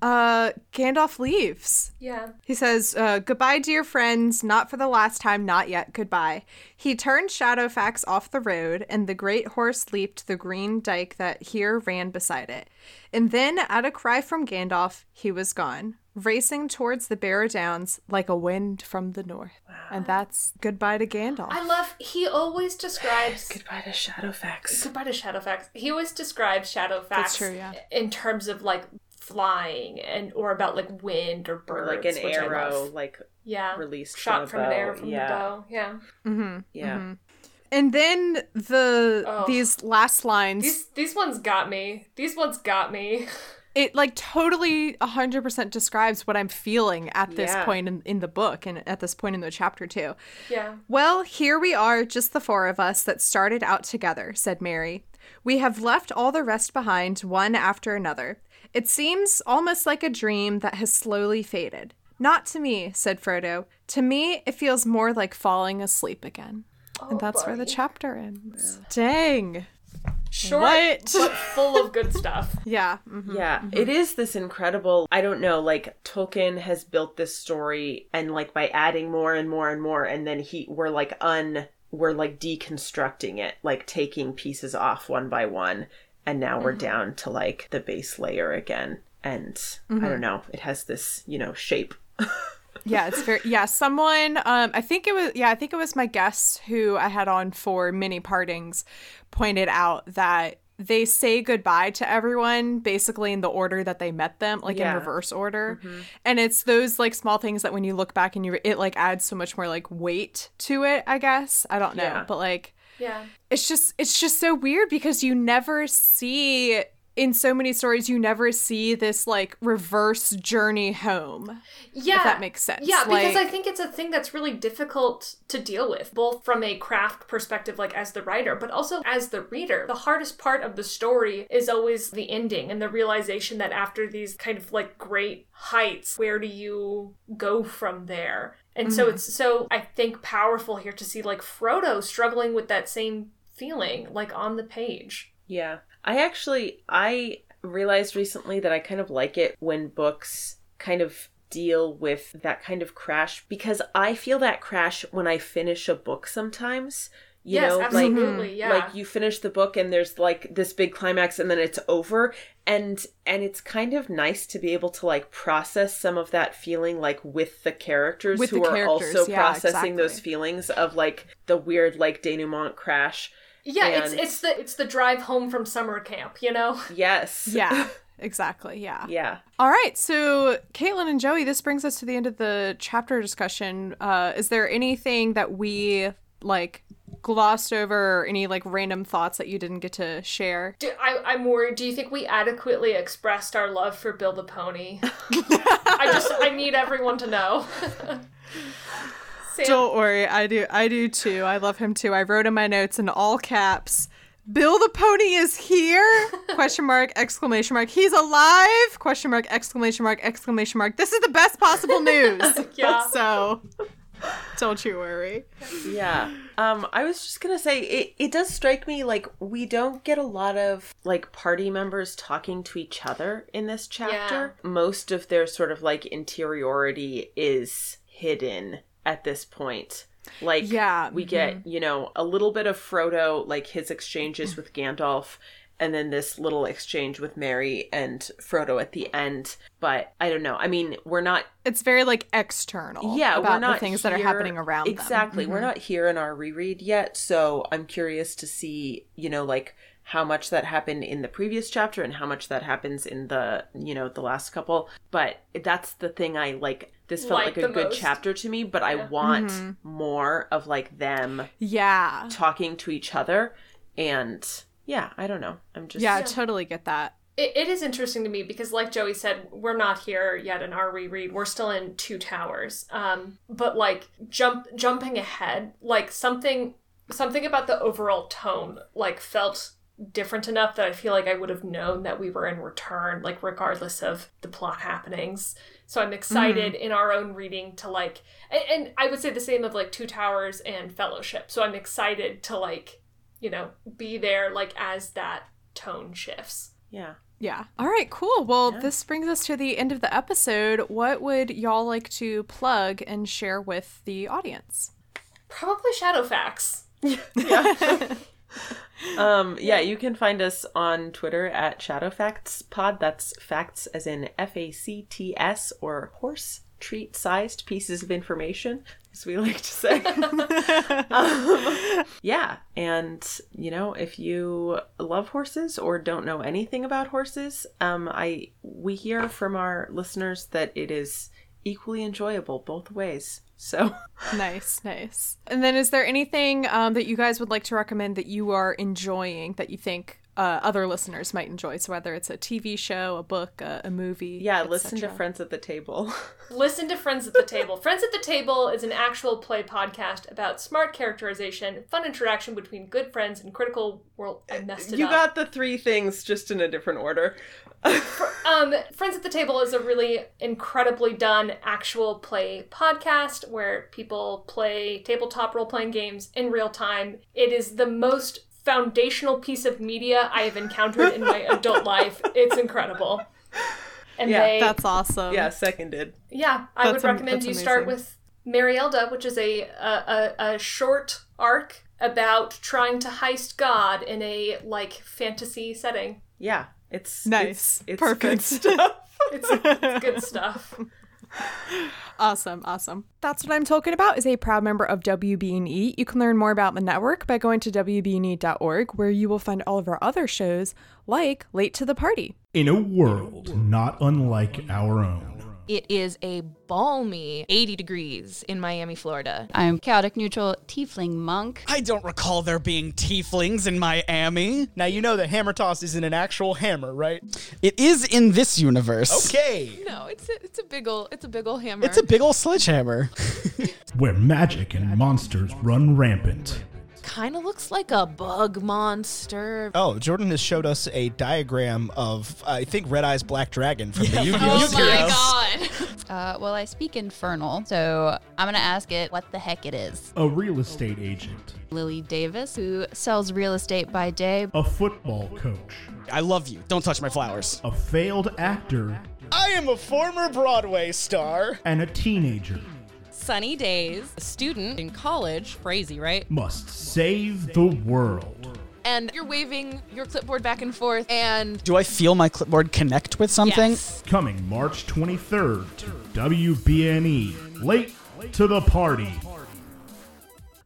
Speaker 2: uh, Gandalf leaves.
Speaker 4: Yeah.
Speaker 2: He says, uh, Goodbye, dear friends, not for the last time, not yet, goodbye. He turned Shadowfax off the road, and the great horse leaped the green dike that here ran beside it. And then, at a cry from Gandalf, he was gone, racing towards the Barrow Downs like a wind from the north. And that's goodbye to Gandalf.
Speaker 4: I love. He always describes.
Speaker 3: Goodbye to Shadowfax.
Speaker 4: Goodbye to Shadowfax. He always describes Shadowfax
Speaker 2: That's true, yeah.
Speaker 4: in terms of like flying and or about like wind or
Speaker 3: Or like an
Speaker 4: which I
Speaker 3: arrow,
Speaker 4: love.
Speaker 3: like
Speaker 4: yeah,
Speaker 3: released
Speaker 4: shot
Speaker 3: from
Speaker 4: from
Speaker 3: a
Speaker 4: an arrow from
Speaker 3: Yeah.
Speaker 4: the bow. Yeah, Mm-hmm.
Speaker 3: yeah.
Speaker 2: and then the
Speaker 4: Oh.
Speaker 2: these last lines
Speaker 4: these these ones got me. These ones got me.
Speaker 2: it like totally 100% describes what i'm feeling at this
Speaker 3: Yeah.
Speaker 2: point in, in the book and at this point in the chapter too.
Speaker 4: Yeah.
Speaker 2: well here we are just the four of us that started out together said Merry. We have left all the rest behind one after another. It seems almost like a dream that has slowly faded. Not to me said frodo. To me it feels more like falling asleep again. And oh, that's where the chapter ends. Dang
Speaker 4: Short,
Speaker 2: What?
Speaker 4: but full of good stuff.
Speaker 2: yeah mhm.
Speaker 3: Yeah, mm-hmm. it is this incredible. I don't know, like Tolkien has built this story and like by adding more and more and more and then he we're like un we're like deconstructing it, like taking pieces off one by one and now we're mm-hmm. down to like the base layer again. And I mm-hmm. don't know, it has this, you know, shape.
Speaker 2: Yeah, it's very yeah. Someone, um, I think it was yeah, I think it was my guest who I had on for Many Partings, pointed out that they say goodbye to everyone basically in the order that they met them, like
Speaker 3: Yeah.
Speaker 2: in reverse order, and it's those like small things that when you look back and you it like adds so much more like weight to it. I guess I don't know,
Speaker 3: Yeah.
Speaker 2: but like
Speaker 4: Yeah.
Speaker 2: it's just it's just so weird because you never see in so many stories you never see this like reverse journey home
Speaker 4: Yeah.
Speaker 2: If that makes sense.
Speaker 4: Yeah, because I think it's a thing that's really difficult to deal with, both from a craft perspective, like as the writer, but also as the reader. The hardest part of the story is always the ending and the realization that after these kind of like great heights, where do you go from there? And so mm. it's so, I think, powerful here to see like Frodo struggling with that same feeling, like on the page.
Speaker 3: Yeah. I actually I realized recently that I kind of like it when books kind of deal with that kind of crash because I feel that crash when I finish a book sometimes. You
Speaker 4: Yes,
Speaker 3: know, like
Speaker 4: absolutely, yeah.
Speaker 3: like you finish the book and there's like this big climax and then it's over and and it's kind of nice to be able to like process some of that feeling like with the characters
Speaker 2: With
Speaker 3: who
Speaker 2: the
Speaker 3: are
Speaker 2: characters,
Speaker 3: also
Speaker 2: yeah,
Speaker 3: processing those feelings of like the weird like denouement crash.
Speaker 4: Yeah, it's
Speaker 3: And-
Speaker 4: it's the it's the drive home from summer camp, you know?
Speaker 3: Yes.
Speaker 2: Yeah, exactly. Yeah.
Speaker 3: Yeah.
Speaker 2: All right. So, Caitlin and Joey, this brings us to the end of the chapter discussion. Uh, is there anything that we like glossed over or any like random thoughts that you didn't get to share?
Speaker 4: Do, I, I'm worried. Do you think we adequately expressed our love for Bill the Pony? I just I need everyone to know. Sam,
Speaker 2: Don't worry, I do. I do too. I love him too. I wrote in my notes in all caps. Bill the pony is here? Question mark, exclamation mark. He's alive? Question mark, exclamation mark, exclamation mark. This is the best possible news.
Speaker 4: Yeah.
Speaker 2: So don't you worry.
Speaker 3: Yeah. Um, I was just gonna say it, it does strike me like we don't get a lot of like party members talking to each other in this chapter. Most of their sort of like interiority is hidden at this point. Like
Speaker 2: Yeah,
Speaker 3: we get, you know, a little bit of Frodo, like his exchanges with Gandalf, and then this little exchange with Merry and Frodo at the end. But I don't know. I mean, we're not
Speaker 2: It's very like external.
Speaker 3: yeah
Speaker 2: about
Speaker 3: we're not
Speaker 2: the things that are happening around them. Mm-hmm.
Speaker 3: exactly we're not here in our reread yet so i'm curious to see you know like how much that happened in the previous chapter and how much that happens in the you know the last couple but that's the thing i like this felt
Speaker 4: Like
Speaker 3: like, a good
Speaker 4: most.
Speaker 3: chapter to me but i want
Speaker 2: Mm-hmm.
Speaker 3: more of like them
Speaker 2: Yeah.
Speaker 3: talking to each other and yeah i don't know i'm just
Speaker 2: Yeah, I totally get that.
Speaker 4: it, it is interesting to me because, like Joey said, we're not here yet in our reread. We're still in Two Towers. Um, but like jump jumping ahead, like something something about the overall tone like felt different enough that I feel like I would have known that we were in return, like regardless of the plot happenings. So I'm excited mm-hmm. in our own reading to like, and, and I would say the same of like Two Towers and Fellowship. So I'm excited to like, you know, be there like as that tone shifts.
Speaker 3: yeah
Speaker 2: Yeah. All right, cool. Well, this brings us to the end of the episode. What would y'all like to plug and share with the audience?
Speaker 4: Probably Shadowfax.
Speaker 3: Um, yeah, you can find us on Twitter at Shadow Facts ShadowFactsPod. That's facts as in F A C T S or horse treat sized pieces of information, as we like to say. um, yeah, and you know, if you love horses or don't know anything about horses, um, I we hear from our listeners that it is equally enjoyable both ways. So
Speaker 2: Nice, nice. And then, is there anything um, that you guys would like to recommend that you are enjoying that you think uh, other listeners might enjoy? So, whether it's a TV show, a book, a, a movie.
Speaker 3: yeah, listen to. Friends at the Table.
Speaker 4: Listen to Friends at the Table. Friends at the Table is an actual play podcast about smart characterization, fun interaction between good friends, and critical world. I messed it
Speaker 3: you
Speaker 4: up.
Speaker 3: got the three things just in a different order.
Speaker 4: Um, Friends at the Table is a really incredibly done actual play podcast where people play tabletop role playing games in real time. It is the most foundational piece of media I have encountered in my adult life. It's incredible. And
Speaker 3: Yeah,
Speaker 4: they,
Speaker 2: That's awesome.
Speaker 3: Yeah, seconded.
Speaker 4: yeah, I
Speaker 2: That's
Speaker 4: would recommend
Speaker 2: that's
Speaker 4: you start
Speaker 2: amazing.
Speaker 4: with Marielda, which is a, a, a, a short arc about trying to heist God in a like fantasy setting.
Speaker 3: Yeah, it's
Speaker 2: Nice.
Speaker 3: It's, it's
Speaker 2: Perfect.
Speaker 3: good stuff.
Speaker 4: It's, it's good stuff.
Speaker 2: Awesome, awesome. That's what I'm talking about is a proud member of WBNE. You can learn more about the network by going to WBNE.org, where you will find all of our other shows like Late to the Party.
Speaker 8: In a world not unlike our own.
Speaker 9: It is a balmy 80 degrees in Miami, Florida.
Speaker 10: I'm chaotic neutral tiefling monk.
Speaker 11: I don't recall there being tieflings in Miami.
Speaker 12: Now you know that hammer toss isn't an actual hammer, right?
Speaker 11: It is in this universe.
Speaker 12: Okay.
Speaker 9: No, it's a, it's a big ol' it's a big ol' hammer.
Speaker 11: It's a big old sledgehammer.
Speaker 8: Where magic and monsters run rampant.
Speaker 9: Kind of looks like a bug monster.
Speaker 12: Oh, Jordan has showed us a diagram of, I think, Red-Eyes Black Dragon from the Yu-Gi-Oh!
Speaker 9: Oh
Speaker 12: series.
Speaker 9: my god.
Speaker 10: Uh, well, I speak infernal, so I'm gonna ask it what the heck it is.
Speaker 8: A real estate agent.
Speaker 10: Lily Davis, who sells real estate by day.
Speaker 8: A football coach.
Speaker 11: I love you. Don't touch my flowers.
Speaker 8: A failed actor.
Speaker 12: I am a former Broadway star.
Speaker 8: And a teenager.
Speaker 9: Sunny days, a student in college, crazy, right?
Speaker 8: Must save the world.
Speaker 9: And you're waving your clipboard back and forth, and
Speaker 11: Do I feel my clipboard connect with something?
Speaker 9: Yes.
Speaker 8: Coming March 23rd to WBNE. Late to the party.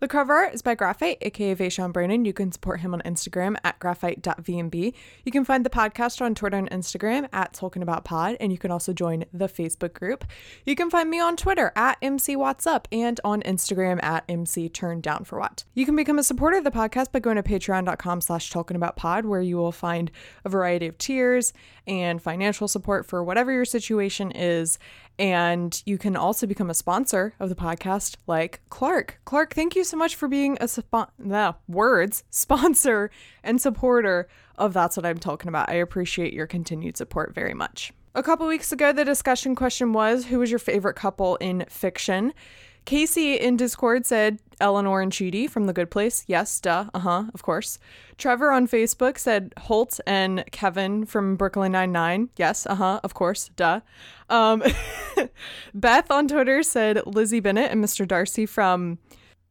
Speaker 2: The cover art is by Graphite, aka Vaishon Brannon. You can support him on Instagram at graphite.vmb. You can find the podcast on Twitter and Instagram at Tolkien About Pod, and you can also join the Facebook group. You can find me on Twitter at MC What's Up and on Instagram at MC Down for What. You can become a supporter of the podcast by going to patreon.com slash Tolkien About Pod, where you will find a variety of tiers and financial support for whatever your situation is. And you can also become a sponsor of the podcast, like Clark. Clark, thank you so much for being a spon- words sponsor and supporter of That's What I'm Talking About. I appreciate your continued support very much. A couple weeks ago, the discussion question was Who was your favorite couple in fiction? Casey in Discord said Eleanor and Chidi from The Good Place. Yes, duh, uh huh, of course. Trevor on Facebook said Holt and Kevin from Brooklyn Nine-Nine. Yes, uh huh, of course, duh. Um, Beth on Twitter said Lizzie Bennet and Mr. Darcy from.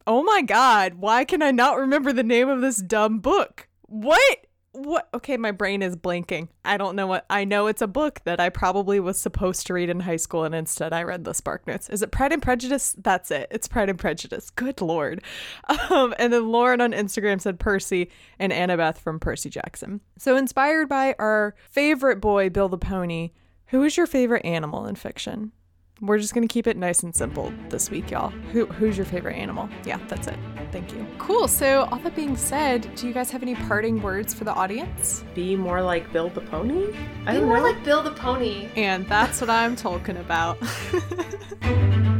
Speaker 2: Oh my god, why can I not remember the name of this dumb book? What? What? Okay, my brain is blanking. I don't know what. I know it's a book that I probably was supposed to read in high school, and instead I read the Spark Notes. Is it Pride and Prejudice? That's it. It's Pride and Prejudice. Good lord. Um, and then Lauren on Instagram said Percy and Annabeth from Percy Jackson. So inspired by our favorite boy, Bill the Pony, who is your favorite animal in fiction? We're just gonna keep it nice and simple this week, y'all. Who who's your favorite animal? Yeah, that's it. Thank you. Cool. So all that being said, do you guys have any parting words for the audience?
Speaker 3: Be more like Bill the Pony? I
Speaker 4: Be
Speaker 3: don't
Speaker 4: more
Speaker 3: know.
Speaker 4: like Bill the Pony.
Speaker 2: And that's what I'm talking about.